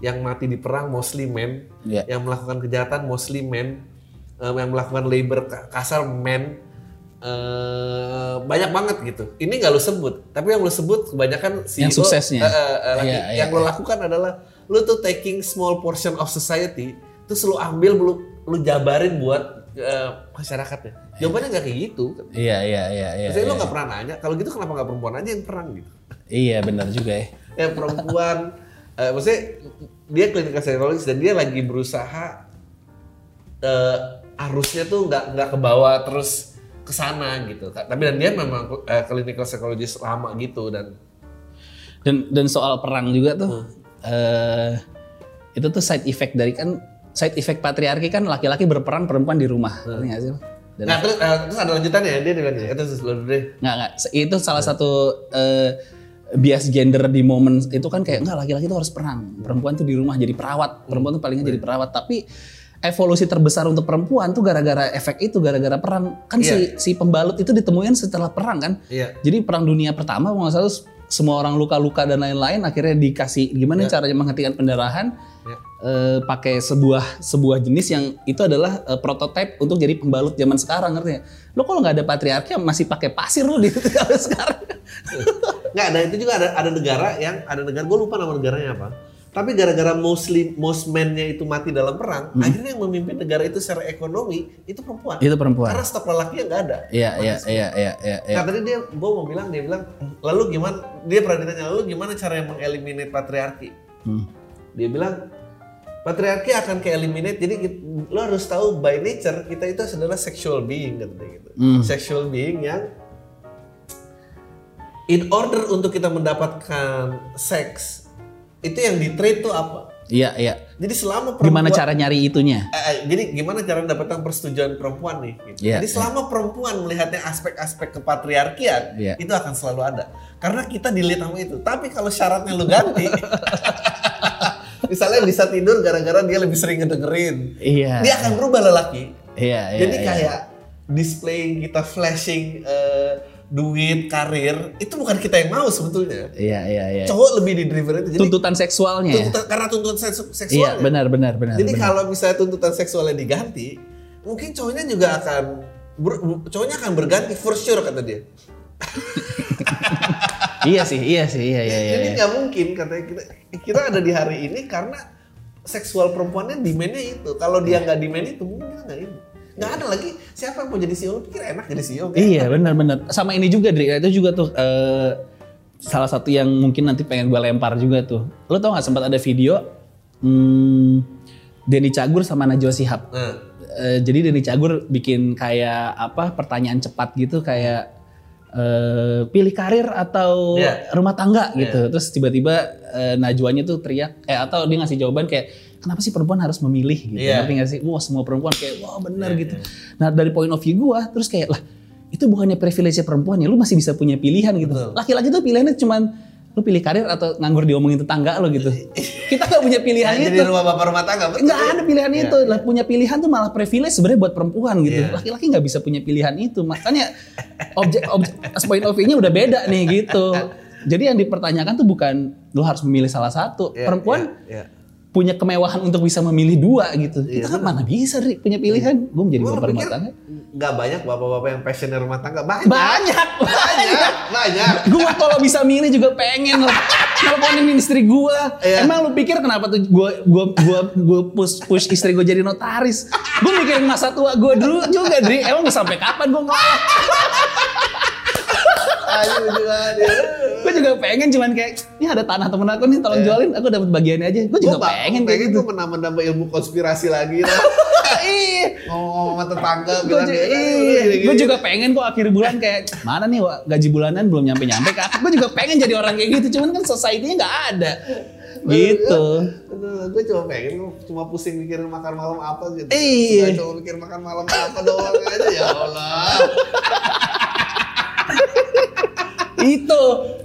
yang mati di perang mostly men. Iya. yang melakukan kejahatan mostly men. Eh, yang melakukan labor ka- kasar men. Eh, banyak banget gitu. Ini nggak lo sebut. Tapi yang lo sebut kebanyakan CEO, Yang suksesnya. eh, eh, eh, laki- Iya, iya, yang lo lakukan adalah lo tuh taking small portion of society terus lo ambil lo lo jabarin buat eh, masyarakatnya. Jawabannya nggak kayak gitu. Iya iya iya iya. Maksudnya lo iya. nggak pernah nanya kalau gitu kenapa nggak perempuan aja yang perang gitu? Iya benar juga ya. ya perempuan uh, maksudnya dia clinical psychologist dan dia lagi berusaha uh, arusnya tuh nggak nggak ke bawah terus ke sana gitu. Tapi dan dia memang uh, clinical psychologist lama gitu dan dan dan soal perang juga tuh hmm. uh, itu tuh side effect dari kan side effect patriarki kan laki-laki berperan perempuan di rumah. Hmm. Nggak sih? Dan nah, terus, uh, terus ada lanjutannya ya dia bilang itu seluruh deh. Nggak nggak itu salah satu uh, bias gender di momen itu kan kayak enggak laki-laki itu harus perang, perempuan tuh di rumah jadi perawat, perempuan tuh palingnya jadi hmm. perawat. Tapi evolusi terbesar untuk perempuan tuh gara-gara efek itu gara-gara perang kan yeah. si si pembalut itu ditemuin setelah perang kan yeah. jadi perang dunia pertama nggak salah semua orang luka-luka dan lain-lain akhirnya dikasih gimana yeah. caranya menghentikan pendarahan yeah. Uh, pakai sebuah sebuah jenis yang itu adalah uh, prototipe untuk jadi pembalut zaman sekarang ngerti ya lo kalau nggak ada patriarki masih pakai pasir lo di <laughs> sekarang nggak ada itu juga ada ada negara yang ada negara gue lupa nama negaranya apa tapi gara-gara mostly most men-nya itu mati dalam perang, hmm. akhirnya yang memimpin negara itu secara ekonomi itu perempuan. Itu perempuan. Karena stok lelaki yang nggak ada. Iya, iya, iya, iya, iya. Nah, tadi dia gue mau bilang dia bilang, "Lalu gimana?" Dia pernah ditanya, "Lalu gimana cara yang mengeliminate patriarki?" Hmm. Dia bilang, "Patriarki akan ke-eliminate. Jadi lo harus tahu by nature kita itu adalah sexual being gitu gitu. Hmm. Sexual being yang in order untuk kita mendapatkan seks itu yang di trade tuh apa? Iya, iya. Jadi selama perempuan Gimana cara nyari itunya? Eh, eh, jadi gimana cara mendapatkan persetujuan perempuan nih? Gitu. Yeah, jadi selama yeah. perempuan melihatnya aspek-aspek kepatriarkian, yeah. itu akan selalu ada. Karena kita dilihat sama itu. Tapi kalau syaratnya lu ganti, <laughs> misalnya bisa tidur gara-gara dia lebih sering ngedengerin, iya, dia akan berubah lelaki. Iya, iya. Jadi iya. kayak display kita flashing uh, duit, karir, itu bukan kita yang mau sebetulnya. Iya, iya, iya. Cowok lebih di driver itu. Jadi, tuntutan seksualnya. Tuntutan, karena tuntutan seksualnya. Iya, benar, benar, benar. Jadi benar. kalau misalnya tuntutan seksualnya diganti, mungkin cowoknya juga akan ber, cowoknya akan berganti for sure kata dia. <laughs> iya sih, iya sih, iya, iya, iya. Jadi iya. nggak mungkin katanya kita kita ada di hari ini karena seksual perempuannya demandnya itu. Kalau dia nggak demand itu, mungkin kita nggak ini nggak ada lagi siapa yang mau jadi CEO pikir enak jadi CEO kan? iya benar-benar sama ini juga Dri itu juga tuh uh, salah satu yang mungkin nanti pengen gue lempar juga tuh lo tau nggak sempat ada video hmm, Denny Cagur sama Najwa Sihab hmm. uh, jadi Denny Cagur bikin kayak apa pertanyaan cepat gitu kayak uh, pilih karir atau yeah. rumah tangga gitu. Yeah. Terus tiba-tiba uh, Najwanya tuh teriak eh atau dia ngasih jawaban kayak kenapa sih perempuan harus memilih gitu. Yeah. Ngerti gak sih? Wah, semua perempuan kayak wah benar yeah, gitu. Yeah. Nah, dari point of view gua terus kayak lah itu bukannya privilege perempuan ya, lu masih bisa punya pilihan gitu. Laki-laki tuh pilihannya cuman lu pilih karir atau nganggur diomongin tetangga lo gitu. Kita gak punya pilihan nah, itu. Jadi rumah bapak rumah tangga. Gak ada pilihan ya, itu. Lah ya. punya pilihan tuh malah privilege sebenarnya buat perempuan gitu. Ya. Laki-laki nggak bisa punya pilihan itu. Makanya objek objek point of view-nya udah beda nih gitu. Jadi yang dipertanyakan tuh bukan lu harus memilih salah satu. Ya, perempuan ya, ya punya kemewahan untuk bisa memilih dua gitu. Iya, kita kan mana bisa Ri, punya pilihan. Iya. Gue menjadi bapak rumah tangga. Gak banyak bapak-bapak yang passionnya rumah tangga. Banyak. Banyak. Banyak. banyak. gue kalau bisa milih juga pengen lah. Nelponin istri gue. Iya. Emang lu pikir kenapa tuh gue gue gue gue push push istri gue jadi notaris? Gue mikirin masa tua gue dulu juga Dri. Emang sampai kapan gue ngolah? Juga gue juga pengen cuman kayak ini ada tanah temen aku nih tolong yeah. jualin aku dapat bagiannya aja. Gue juga gua pengen kayak gitu. gue menambah-nambah ilmu konspirasi lagi lah <laughs> ngomong sama tetangga bilang gue juga pengen kok akhir bulan kayak mana nih gaji bulanan belum nyampe nyampe ke gue juga pengen jadi orang kayak gitu cuman kan society-nya nggak ada. Gitu. gue cuma pengen cuma pusing mikirin makan malam apa gitu. Iya. Cuma mikir makan malam apa doang aja ya Allah <laughs> <laughs> itu.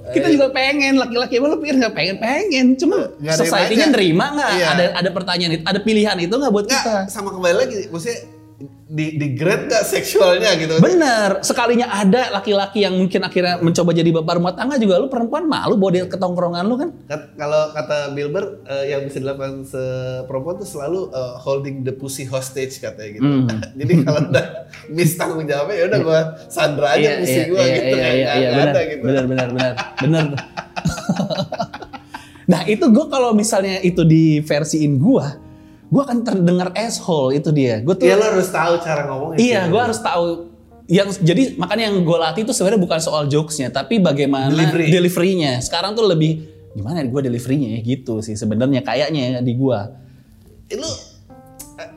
Kita juga pengen laki-laki emang lu pikir nggak pengen pengen. Cuma society-nya nerima nggak? Iya. ada ada pertanyaan itu ada pilihan itu nggak buat nggak, kita? sama kembali lagi maksudnya di di grade gak seksualnya gitu. Bener, sekalinya ada laki-laki yang mungkin akhirnya mencoba jadi bapak rumah tangga juga lu perempuan malu bawa dia ke tongkrongan lu kan. Kalau kata Bilber uh, yang bisa dilakukan seperempuan tuh selalu uh, holding the pussy hostage katanya gitu. Mm. <laughs> jadi kalau udah miss tanggung jawabnya ya udah gua sandra aja iya, pussy iya, gua iya, gitu iya, iya, iya, bener, gitu. Bener bener bener bener. <laughs> nah itu gua kalau misalnya itu di versiin gua gue akan terdengar asshole itu dia. Gue tuh. Iya lo harus tahu cara ngomongnya. Iya, gue harus tahu. Yang jadi makanya yang gue latih itu sebenarnya bukan soal jokesnya, tapi bagaimana Delivery. deliverynya. Sekarang tuh lebih gimana gue deliverynya ya gitu sih sebenarnya kayaknya di gue Eh, lu eh,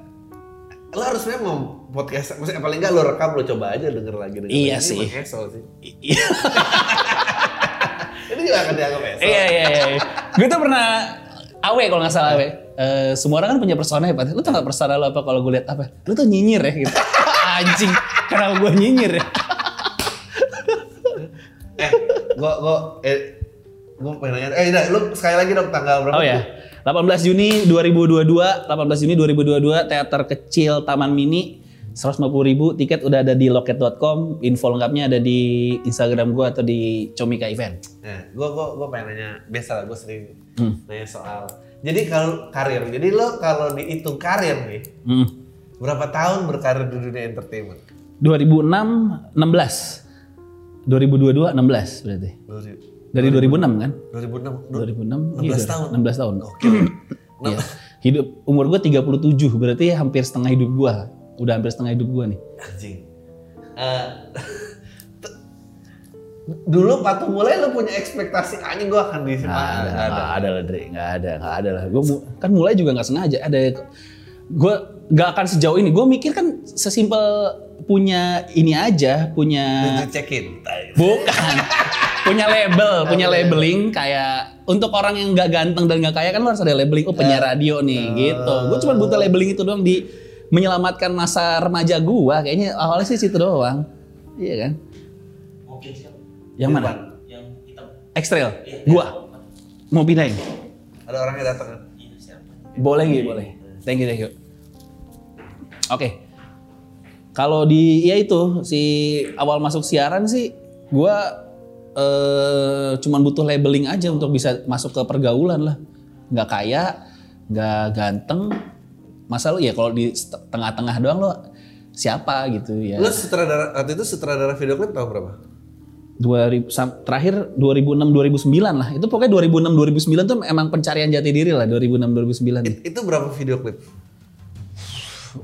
lu harus memang podcast maksudnya paling enggak lu rekam lu coba aja denger lagi denger Iya lagi. sih. Ini sih iya <laughs> ini juga akan dianggap esol iya iya, iya. gue tuh pernah awe kalau nggak salah awe Eh, semua orang kan punya persona ya Pat. Lu tau gak persona lu apa kalau gue lihat apa? Lu tuh nyinyir ya gitu. <laughs> Anjing. Kenapa gue nyinyir ya? <laughs> eh gua gua eh gua pengen nanya eh udah, lu sekali lagi dong tanggal berapa Oh ya. 18 Juni 2022, 18 Juni 2022 teater kecil Taman Mini 150 ribu tiket udah ada di loket.com info lengkapnya ada di Instagram gua atau di Comika Event Nah, gue gua, gua pengen nanya, biasa lah gue sering Hmm. nanya soal. Jadi kalau karir, jadi lo kalau dihitung karir nih, hmm. berapa tahun berkarir di dunia entertainment? 2006 16 2022 16 berarti dari 2006 kan 2006, 2006 16 iya, tahun. 16 tahun <clears throat> Iya. hidup umur gue 37 berarti hampir setengah hidup gue udah hampir setengah hidup gue nih Anjing. T- <laughs> dulu waktu mulai lo punya ekspektasi anjing gue akan di ada, Nggak ada. nggak ada lah, Dre. Nggak ada, nggak ada lah. Gue kan mulai juga nggak sengaja. Ada, gue nggak akan sejauh ini. Gue mikir kan sesimpel punya ini aja, punya check-in. bukan, punya label, <laughs> punya labeling kayak untuk orang yang nggak ganteng dan nggak kaya kan harus ada labeling. Oh penyiar radio nih, gitu. Gue cuma butuh labeling itu doang di menyelamatkan masa remaja gue. Kayaknya awalnya sih situ doang. Iya kan? Yang mana? yang hitam Ekstrel. Gua. Mau pindahin. Ada orang yang datang kan? iya siapa Boleh nggih, boleh. Thank you, thank you. Oke. Kalau di ya itu si awal masuk siaran sih gua eh cuman butuh labeling aja untuk bisa masuk ke pergaulan lah. Nggak kaya, nggak ganteng. Masa lu ya kalau di tengah-tengah doang lo siapa gitu ya. Lo sutradara, waktu itu sutradara video klip tahun berapa? 2000 sam- terakhir 2006 2009 lah. Itu pokoknya 2006 2009 tuh emang pencarian jati diri lah 2006 2009. It- itu berapa video klip?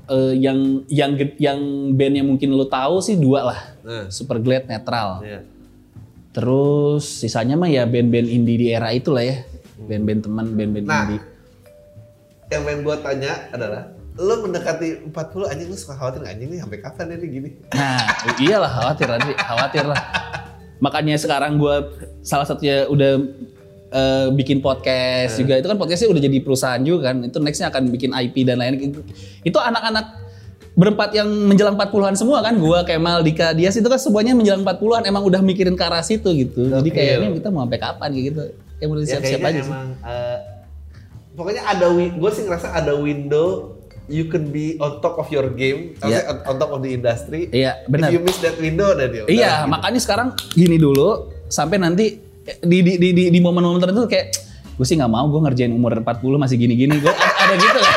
Eh, yang yang yang band yang mungkin lo tahu sih dua lah. Nah. Super Glad Netral. Iya. Terus sisanya mah ya band-band indie di era itu lah ya. Band-band teman, band-band Nah. indie. Yang pengen gue tanya adalah, lo mendekati 40 anjing lo suka khawatir nggak anjing nih sampai kapan ini gini? Nah, iyalah khawatir Adri, khawatir lah. <laughs> Makanya sekarang gua salah satunya udah eh, bikin podcast juga. Itu kan podcastnya udah jadi perusahaan juga kan. Itu nextnya akan bikin IP dan lain. Itu anak-anak berempat yang menjelang 40-an semua kan. Gua, Kemal, Dika, Dias itu kan semuanya menjelang 40-an emang udah mikirin ke arah situ gitu. Jadi Oke. kayaknya kita mau sampai kapan gitu. Ya udah Ya siap-siap kayaknya aja sih. emang, eh, pokoknya ada, gue sih ngerasa ada window you can be on top of your game, maksudnya on, on top of the industry. Iya, benar. If you miss that window, dan ya udah Iya, gitu. makanya sekarang gini dulu sampai nanti eh, di di di di, di momen-momen tertentu kayak gue sih nggak mau gue ngerjain umur 40 masih gini-gini. Gue ada gitu <laughs> kan.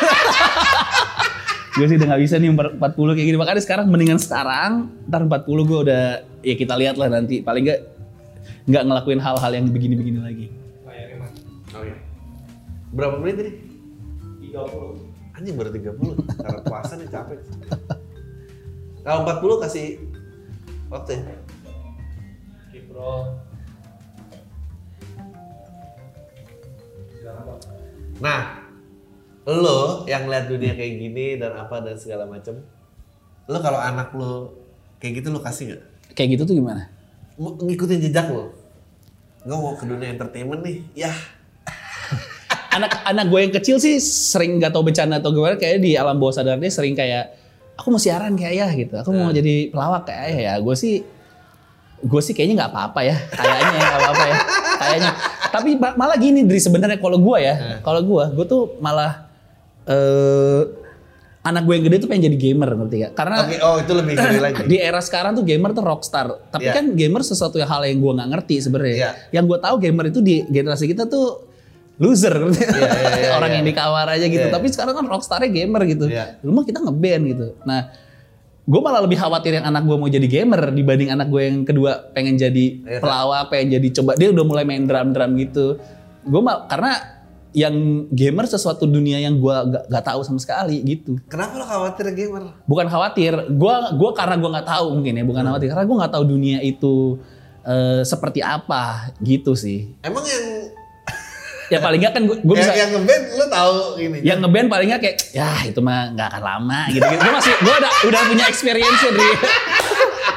gue sih udah nggak bisa nih umur 40 kayak gini. Makanya sekarang mendingan sekarang, ntar 40 gue udah ya kita lihat lah nanti. Paling nggak nggak ngelakuin hal-hal yang begini-begini lagi. Oke. Berapa menit tadi? 30. Anjing baru 30. Karena puasa nih capek. Kalau 40 kasih waktu ya? Nah, lo yang lihat dunia kayak gini dan apa dan segala macem, lo kalau anak lo kayak gitu lo kasih nggak? Kayak gitu tuh gimana? Ngikutin jejak lo? Gue mau ke dunia entertainment nih, ya Anak-anak gue yang kecil sih sering nggak tahu bencana atau gimana kayak di alam bawah sadarnya sering kayak aku mau siaran kayak ayah gitu. Aku mau jadi pelawak kayak ayah ya. Gue sih gue sih kayaknya nggak apa-apa ya kayaknya nggak apa-apa ya kayaknya tapi ma- malah gini dari sebenarnya kalau gue ya kalau gue gue tuh malah eh anak gue yang gede tuh pengen jadi gamer ngerti gak karena Oke, oh itu lebih gede <clears throat> lagi. di era sekarang tuh gamer tuh rockstar tapi Iya. kan gamer sesuatu hal yang gue nggak ngerti sebenarnya Iya. yang gue tahu gamer itu di generasi kita tuh loser. Iya, iya, iya, <laughs> orang iya. yang di kamar aja gitu. Iya. tapi sekarang kan rockstarnya gamer gitu. Iya. rumah kita ngeband gitu. Nah gue malah lebih khawatir yang anak gue mau jadi gamer dibanding anak gue yang kedua pengen jadi Iya. pelawak pengen jadi coba. Dia udah mulai main drum drum gitu. Gue mal karena yang gamer sesuatu dunia yang gue gak, gak tahu sama sekali gitu. Kenapa lo khawatir gamer? bukan khawatir. Gua gua karena gua nggak tahu mungkin ya bukan khawatir. Karena gua nggak tahu dunia itu eh, seperti apa gitu sih. Emang yang ya paling nggak kan gue bisa yang ngeband lu tahu ini. yang ngeband paling nggak kayak ya itu mah nggak akan lama gitu gitu gue masih gue udah udah punya experience nya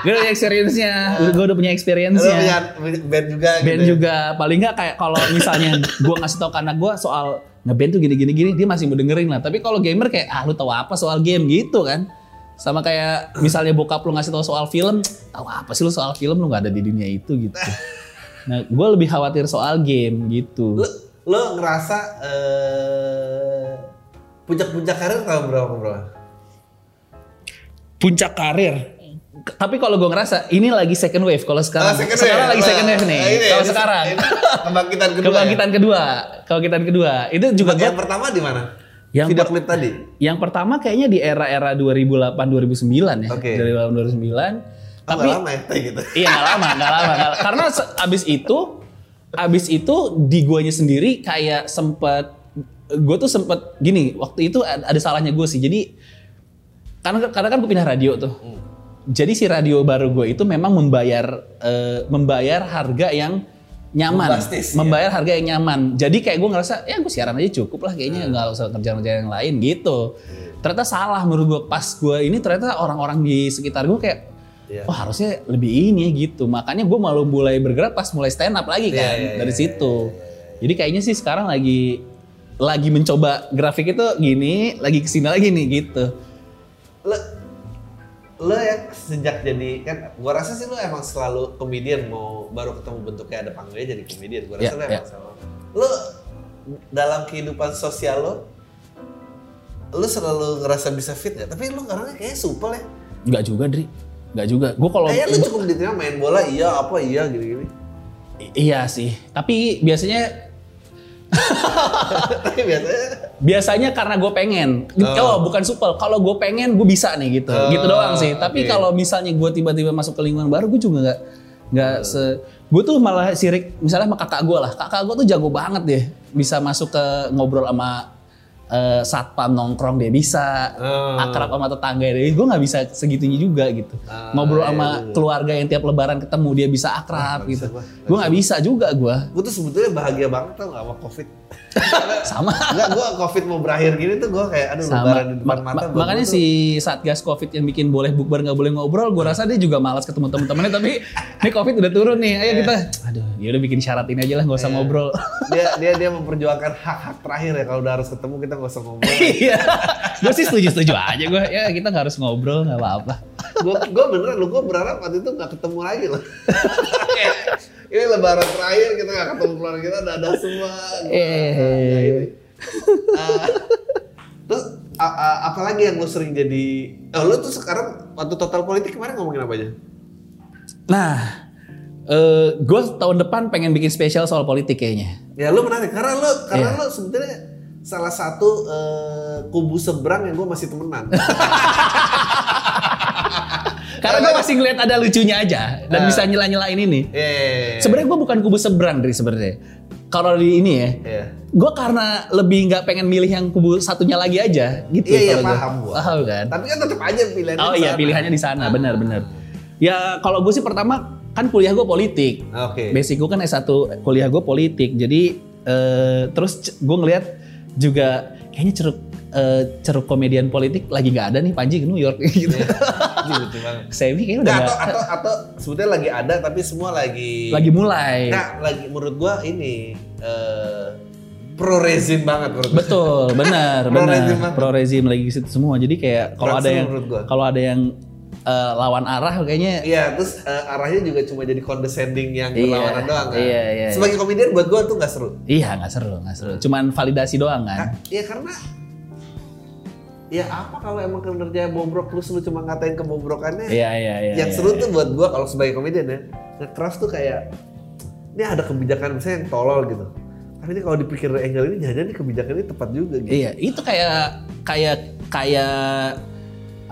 gue udah punya experience nya gue udah punya experience Lu nya punya band juga band gitu. juga. Paling nggak kayak kalau misalnya gue ngasih tau ke anak gue soal ngeband tuh gini gini gini dia masih mau dengerin lah. Tapi kalau gamer kayak ah lu tahu apa soal game? Gitu kan. Sama kayak misalnya bokap lu ngasih tahu soal film tahu apa sih lu soal film? Lu nggak ada di dunia itu gitu. Nah gue lebih khawatir soal game gitu. Lu, lu ngerasa eh puncak-puncak karir tahun berapa berapa? puncak karir tapi kalau gue ngerasa ini lagi second wave kalau sekarang Ah, second sekarang wave. lagi second wave nih Ah, ini, kalau sekarang ini kebangkitan kedua. kebangkitan kedua kebangkitan kedua itu ya? juga yang pertama di mana? Yang video klip tadi. Yang pertama kayaknya di era-era 2008 2009 ya. Oke. Dari 2009. Oh, Tapi nggak lama ya gitu. iya nggak lama, nggak lama, lama. Karena abis itu abis itu di guanya sendiri kayak sempet gue tuh sempet gini waktu itu ada salahnya gue sih. Jadi karena karena kan gue pindah radio tuh. Jadi si radio baru gue itu memang membayar eh, membayar harga yang nyaman. Bombastis, ya. membayar harga yang nyaman. Jadi kayak gue ngerasa ya gue siaran aja cukup lah kayaknya nggak usah kerjaan-kerjaan yang lain gitu. Ternyata salah menurut gue pas gue ini ternyata orang-orang di sekitar gue kayak Iya. oh harusnya lebih ini gitu. Makanya gue malu mulai bergerak pas mulai stand up lagi Iya, kan iya, dari iya, situ. jadi kayaknya sih sekarang lagi lagi mencoba grafik itu gini lagi ke sini lagi nih gitu. Lu lu ya sejak jadi kan gua rasa sih lu emang selalu komedian mau baru ketemu bentuknya ada panggilnya jadi komedian gua rasa Iya, lu iya. emang selalu lu dalam kehidupan sosial lo lu selalu ngerasa bisa fit ya tapi lu orangnya kayaknya supel ya. Nggak juga Dri nggak juga. Gue kalau kayaknya lu cukup diterima main bola iya apa iya gini-gini. Iya sih. Tapi biasanya tapi biasanya biasanya karena gue pengen. Oh, bukan supel. Kalau gue pengen gue bisa nih gitu. Oh, gitu doang sih. Tapi oke. kalau misalnya gue tiba-tiba masuk ke lingkungan baru gue juga nggak nggak se gue tuh malah sirik misalnya sama kakak gue lah. Kakak gue tuh jago banget deh bisa masuk ke ngobrol sama eh, satpam nongkrong dia bisa Oh. akrab sama tetangga dia. Gue nggak bisa segitunya juga gitu. Ah, ngobrol iya, sama iya. keluarga yang tiap lebaran ketemu dia bisa akrab bisa gitu. gue nggak bisa. juga gue. Gua tuh sebetulnya bahagia banget tau gak sama covid <laughs> sama. Enggak, gua covid mau berakhir gini tuh gua kayak aduh sama. lebaran di depan Ma- mata ma- makanya gua tuh- si satgas covid yang bikin boleh bukber nggak boleh ngobrol gue rasa dia juga malas ketemu teman-temannya tapi ini covid udah turun nih ayo kita aduh ya udah bikin syarat ini aja lah nggak usah Iya. ngobrol. Dia dia dia memperjuangkan hak-hak terakhir ya kalau udah harus ketemu kita nggak usah ngobrol. <laughs> Iya. Gue sih setuju setuju aja gue ya kita nggak harus ngobrol nggak apa-apa. Gue gue beneran lu gue berharap waktu itu nggak ketemu lagi loh <laughs> ini lebaran terakhir kita nggak ketemu keluarga kita udah ada semua Eh. ini. Ah, terus apalagi yang lu sering jadi oh, lu tuh sekarang waktu total politik kemarin ngomongin apa aja nah eh gue tahun depan pengen bikin spesial soal politik kayaknya ya lu menarik karena lu karena Iya. lu sebetulnya salah satu eh, kubu seberang yang gue masih temenan <laughs> karena gue masih ngeliat ada lucunya aja dan Ah. bisa nyela-nyelain ini Iya. sebenarnya gue bukan kubu seberang dari sebenarnya kalau di ini ya Iya. gue karena lebih nggak pengen milih yang kubu satunya lagi aja gitu Iya, iya, kalau gua. paham gua. paham kan Tapi kan tetap aja pilihannya oh iya sana. pilihannya di sana benar benar ya kalau gue sih pertama kan kuliah gue politik Oke. basic gue kan S1 kuliah gue politik jadi eh, terus gue ngelihat juga kayaknya ceruk eh, ceruk komedian politik lagi nggak ada nih Panji ke New York <laughs> gitu Ini lucu banget. Semi kayaknya udah Nggak, nggak- atau, atau atau sebetulnya lagi ada tapi semua lagi lagi mulai Nggak, lagi menurut gua ini eh, pro rezim banget menurut gua. Betul, benar, <laughs> benar. Pro rezim lagi situ semua. Jadi kayak kalau ada yang kalau ada yang eh, lawan arah kayaknya Iya, terus eh, arahnya juga cuma jadi condescending yang Iya, berlawanan doang kan. iya, iya, Sebagai komedian buat gua tuh nggak seru. iya nggak seru, nggak seru. Cuman validasi doang kan. Iya karena ya apa kalau emang kinerja bobrok terus lu cuma ngatain kebobrokannya Iya, iya, iya. yang iya. seru tuh buat gua kalau sebagai komedian ya nge-craft tuh kayak ini ada kebijakan misalnya yang tolol gitu tapi ini kalau dipikir angle ini jangan-jangan kebijakan ini tepat juga gitu Iya, itu kayak kayak kayak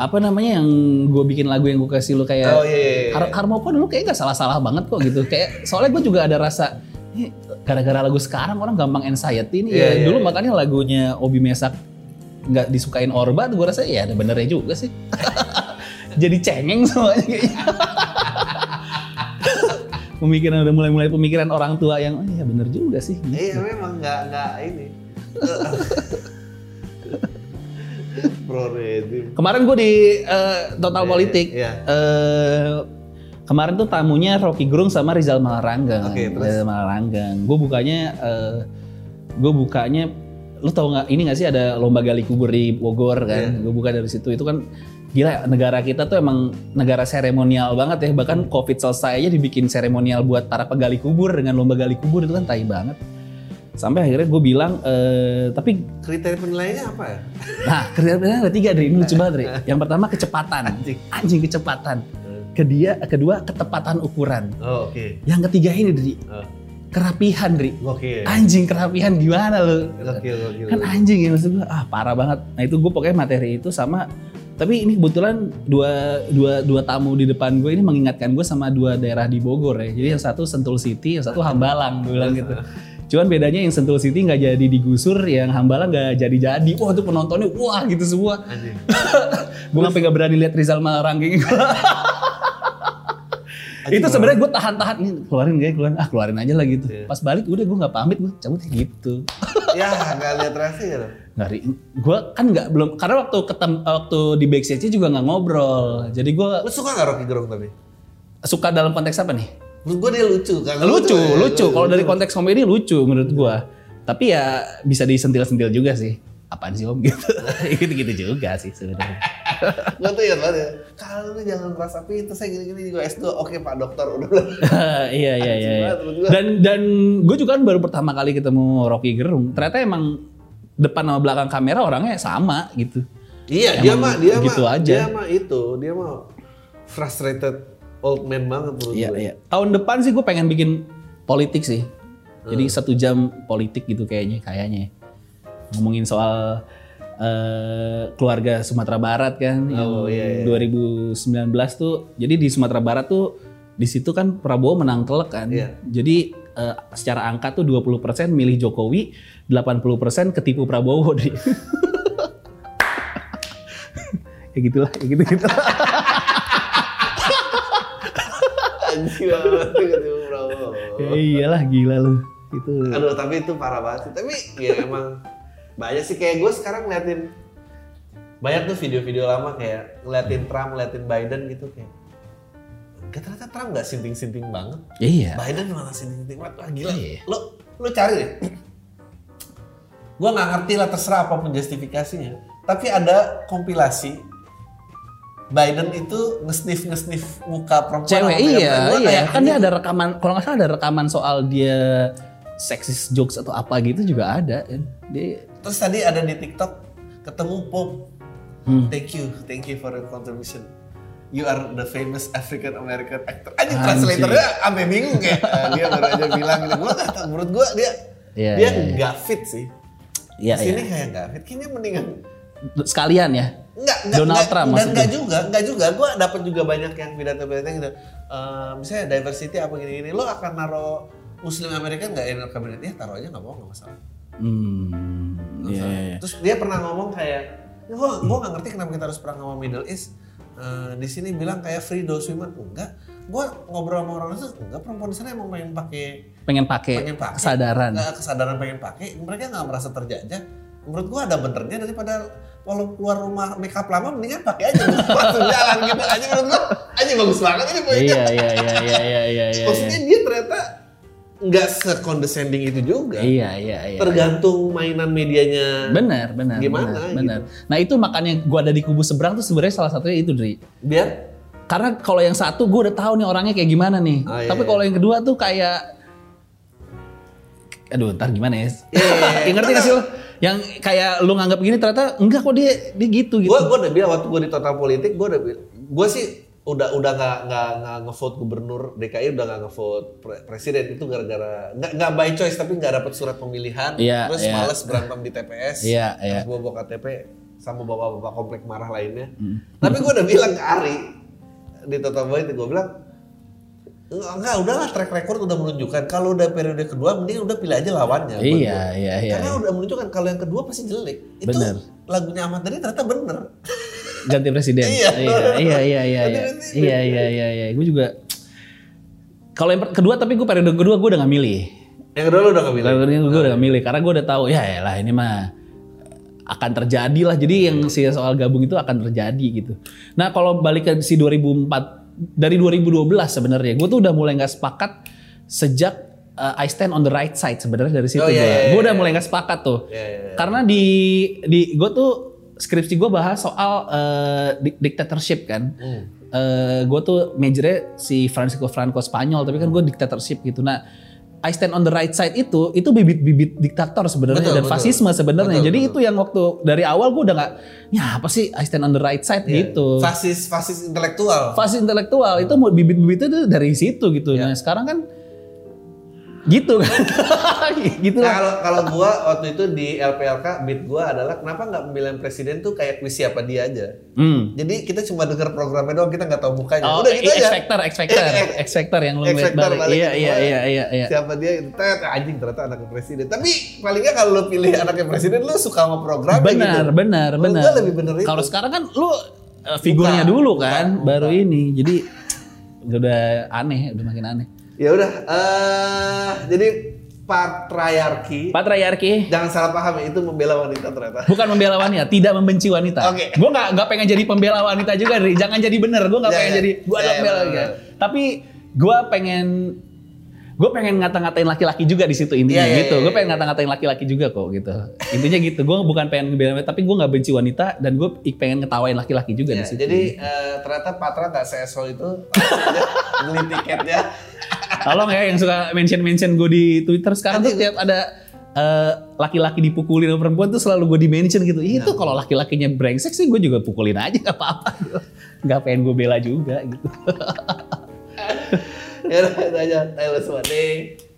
apa namanya yang gue bikin lagu yang gue kasih lu kayak oh iya, iya, iya. Har Harmoko dulu kayak gak salah-salah banget kok gitu. Kayak soalnya gue juga ada rasa "Ini gara-gara lagu sekarang orang gampang anxiety nih. Iya, ya iya, dulu iya. makanya lagunya Obi Mesak nggak disukain Orba gue rasa ya ada benernya juga sih. <laughs> Jadi cengeng semuanya kayaknya. <laughs> pemikiran udah mulai-mulai pemikiran orang tua yang oh iya bener juga sih. Iya memang nggak nggak ini. <laughs> Pro redim. Kemarin gue di uh, Total Iya, Politik. iya. eh, kemarin tuh tamunya Rocky Gerung sama Rizal Malaranggang. Oke, terus? Rizal Malaranggang. Gue bukanya, uh, gue bukanya, lu tau nggak? Ini nggak sih ada lomba gali kubur di Bogor kan? Iya. Gue buka dari situ. Itu kan gila negara kita tuh emang negara seremonial banget ya. Bahkan COVID selesai aja dibikin seremonial buat para pegali kubur dengan lomba gali kubur itu kan tai banget. Sampai akhirnya gue bilang, eh, tapi Kriteria penilaiannya apa ya? Nah, kriteria ada tiga, Dri. Ini lucu banget, Dri. Yang pertama kecepatan. Anjing. kecepatan. Kedua, kedua ketepatan ukuran. Oh oke. Yang ketiga ini, Dri. Oh, Kerapihan, Dri. Gokil. Anjing kerapihan gimana lo? Gokil gokil. Kan anjing ya maksud gue. Ah, parah banget. Nah, itu gue pokoknya materi itu sama tapi ini kebetulan dua, dua, dua tamu di depan gue ini mengingatkan gue sama dua daerah di Bogor ya. Jadi yang satu Sentul City, yang satu Hambalang, gue bilang gitu. Cuman bedanya yang Sentul City nggak jadi digusur, yang Hambalang nggak jadi-jadi. Wah itu penontonnya wah gitu semua. Gue sampai gak berani lihat Rizal Malarangking. <laughs> itu sebenarnya gue tahan-tahan nih keluarin gak ya keluarin ah keluarin aja lah gitu. Iya. Pas balik udah gue nggak pamit gue cabut gitu. <laughs> ya nggak lihat reaksi ya. Ngari, gue kan nggak belum karena waktu ketem waktu di backstage juga nggak ngobrol. Jadi gue Lu suka nggak Rocky Gerung tapi? suka dalam konteks apa nih? Menurut gue dia lucu kan. Lucu, ya. lucu. Kalau dari konteks komedi lucu menurut gue. Tapi ya bisa disentil-sentil juga sih. Apaan sih om <laughs> gitu? Gitu-gitu juga sih sebenarnya. <laughs> Gue tuh ingat banget ya. Kalau lu jangan merasa pintar, saya gini-gini juga S2. Oke Pak Dokter udah. <laughs> iya iya iya. iya. Dan dan gue juga kan baru pertama kali ketemu Rocky Gerung. Ternyata emang depan sama belakang kamera orangnya sama gitu. Iya, dia Emang mah dia gitu mah aja. dia mah itu, dia mah frustrated old man banget menurut Iya gue. iya. Tahun depan sih gue pengen bikin politik sih. Jadi Hmm. satu jam politik gitu kayaknya kayaknya. Ngomongin soal eh, keluarga Sumatera Barat kan Oh, yang iya, iya. 2019 tuh. Jadi di Sumatera Barat tuh di situ kan Prabowo menang telek kan. Iya. Jadi eh, secara angka tuh 20% milih Jokowi, 80% ketipu Prabowo deh. <laughs> ya gitulah, ya gitu-gitu. <laughs> Anjir banget ketemu Prabowo. ya iyalah gila lu. Itu Aduh, tapi itu parah banget sih. Tapi ya emang banyak sih kayak gue sekarang ngeliatin banyak tuh video-video lama kayak ngeliatin Trump, ngeliatin Biden gitu kayak Kayak ternyata Trump gak sinting-sinting banget. Iya. Biden malah sinting-sinting banget. Wah gila. Iya. Lu, lu cari deh. gue nggak ngerti lah terserah apa pun justifikasinya. Tapi ada kompilasi Biden itu ngesnif ngesnif muka perempuan Cewek iya perempuan, iya kayak kan dia ada rekaman kalau nggak salah ada rekaman soal dia seksis jokes atau apa gitu juga ada kan. Dia Terus tadi ada di TikTok ketemu Pope. Hmm. Thank you, thank you for your contribution. You are the famous African American actor. Aja Anjing. translatornya sampai bingung kayak <laughs> eh, dia baru aja bilang gitu. Gua nggak tahu. Menurut gua dia Iya, dia iya, iya. nggak fit sih. Iya, Di sini iya. kayak nggak fit. Kayaknya mendingan sekalian ya. Enggak, enggak, Donald enggak, Trump dan maksudnya. enggak juga, enggak juga. Gue dapat juga banyak yang pidato-pidato gitu. Eh, misalnya diversity apa gini-gini, lo akan naro Muslim Amerika nggak in kabinet? Ya taruh aja nggak apa nggak masalah. Hmm. Iya iya. iya. Terus dia pernah ngomong kayak, gue gue nggak ngerti kenapa kita harus perang sama Middle East. Eh, di sini bilang kayak free those women enggak. Gue ngobrol sama orang itu enggak perempuan di sana emang pengen pakai Pengen pakai pengen pakai kesadaran. kesadaran pengen pakai mereka nggak merasa terjajah menurut gua ada benernya daripada kalau keluar rumah makeup lama mendingan pakai aja langsung jalan gitu aja menurut gua aja bagus banget ini poinnya Iya iya iya iya iya iya iya. maksudnya dia ternyata nggak sekondescending itu juga Iya iya iya. tergantung mainan medianya Benar, benar. Gimana benar, gitu. benar. Nah itu makanya gua ada di kubu seberang tuh sebenarnya salah satunya itu Dri. biar Karena kalau yang satu gue udah tahu nih orangnya kayak gimana nih. Oh, iya, Tapi iya. kalau yang kedua tuh kayak aduh ntar gimana ya? Iya, iya, iya. Ya, ngerti gak sih lo? Yang kayak lu nganggap gini ternyata enggak kok dia dia gitu gitu. gua gua udah bilang waktu gua di total politik gua udah bilang gua sih udah udah nggak nggak nggak ngevote gubernur DKI udah nggak ngevote pre- presiden itu gara-gara nggak nggak by choice tapi nggak dapet surat pemilihan Iya, terus iya. males berantem di TPS Iya, iya. terus bawa KTP sama bapak-bapak komplek marah lainnya Hmm. tapi gua udah bilang ke Ari di total politik gua bilang enggak, udahlah track record udah menunjukkan kalau udah periode kedua mending udah pilih aja lawannya Iya, iya, iya, karena iya. udah menunjukkan kalau yang kedua pasti jelek itu Bener. lagunya Ahmad Dhani ternyata bener Ganti presiden. Iya. iya iya iya iya iya. Iya iya iya iya. Gue juga Kalau yang kedua tapi gue periode kedua gue udah gak milih. Yang kedua lu udah gak milih? Periode kedua gue udah gak milih karena gue udah tahu ya lah ini mah akan terjadi lah. Jadi yang si soal gabung itu akan terjadi gitu. Nah kalau balik ke si 2004 dari 2012 sebenarnya gue tuh udah mulai nggak sepakat sejak uh, I stand on the right side sebenarnya dari situ Oh, iya, gue. Gue iya, udah mulai nggak sepakat tuh. Iya, iya, iya. Karena di di gue tuh skripsi gue bahas soal uh, di- dictatorship kan. Hmm. gue tuh majornya si Francisco Franco Spanyol tapi kan gue dictatorship gitu. Nah, I stand on the right side itu itu bibit-bibit diktator sebenarnya dan betul. fasisme sebenarnya. Jadi betul. itu yang waktu dari awal gue udah nggak, ya apa sih I stand on the right side Iya. gitu. Fasis fasis intelektual. Fasis intelektual itu mau bibit-bibitnya tuh dari situ gitu. Iya. Nah sekarang kan gitu kan, <laughs> gitu Nah kalau kalau gua waktu itu di LPLK beat gua adalah kenapa nggak pemilihan presiden tuh kayak kuis siapa dia aja. Hmm. Jadi kita cuma dengar programnya doang kita nggak tahu mukanya. Oh, Udah gitu X aja. Factor, X Factor, X Factor yang lu balik. Iya, iya, iya, iya, iya. Siapa dia? Tet, anjing ternyata anaknya presiden. Tapi palingnya kalau lu pilih anaknya presiden lu suka sama programnya Benar, gitu. benar, benar. gua lebih bener itu. Kalau sekarang kan lu uh, figurnya dulu kan, bukan. baru ini. Jadi udah aneh, udah makin aneh. Ya udah, eh jadi patriarki. Patriarki Jangan salah paham ya, itu membela wanita ternyata. bukan membela wanita, tidak membenci wanita. Oke. Gue nggak nggak pengen jadi pembela wanita juga, Ri. Jangan jadi bener. Gue nggak Ya, pengen ya. jadi gue Ya, adalah ya, pembela benar. Tapi gue pengen gue pengen ngata-ngatain laki-laki juga di situ intinya iya, gitu. iya, gue pengen ngata-ngatain laki-laki juga kok gitu. Intinya gitu. Gue bukan pengen ngebela wanita, tapi gue nggak benci wanita dan gue pengen ngetawain laki-laki juga Ya, di situ. jadi eh, ternyata Patra nggak se-asshole itu beli tiketnya. Tolong ya yang suka mention-mention gue di Twitter sekarang tuh Nanti- tiap ada eh, laki-laki dipukulin sama perempuan tuh selalu gue di-mention gitu. Iya. Itu kalau laki-lakinya brengsek sih gue juga pukulin aja gak apa-apa. Gak pengen gue bela juga gitu. <laughs> ya udah aja. Semua deh.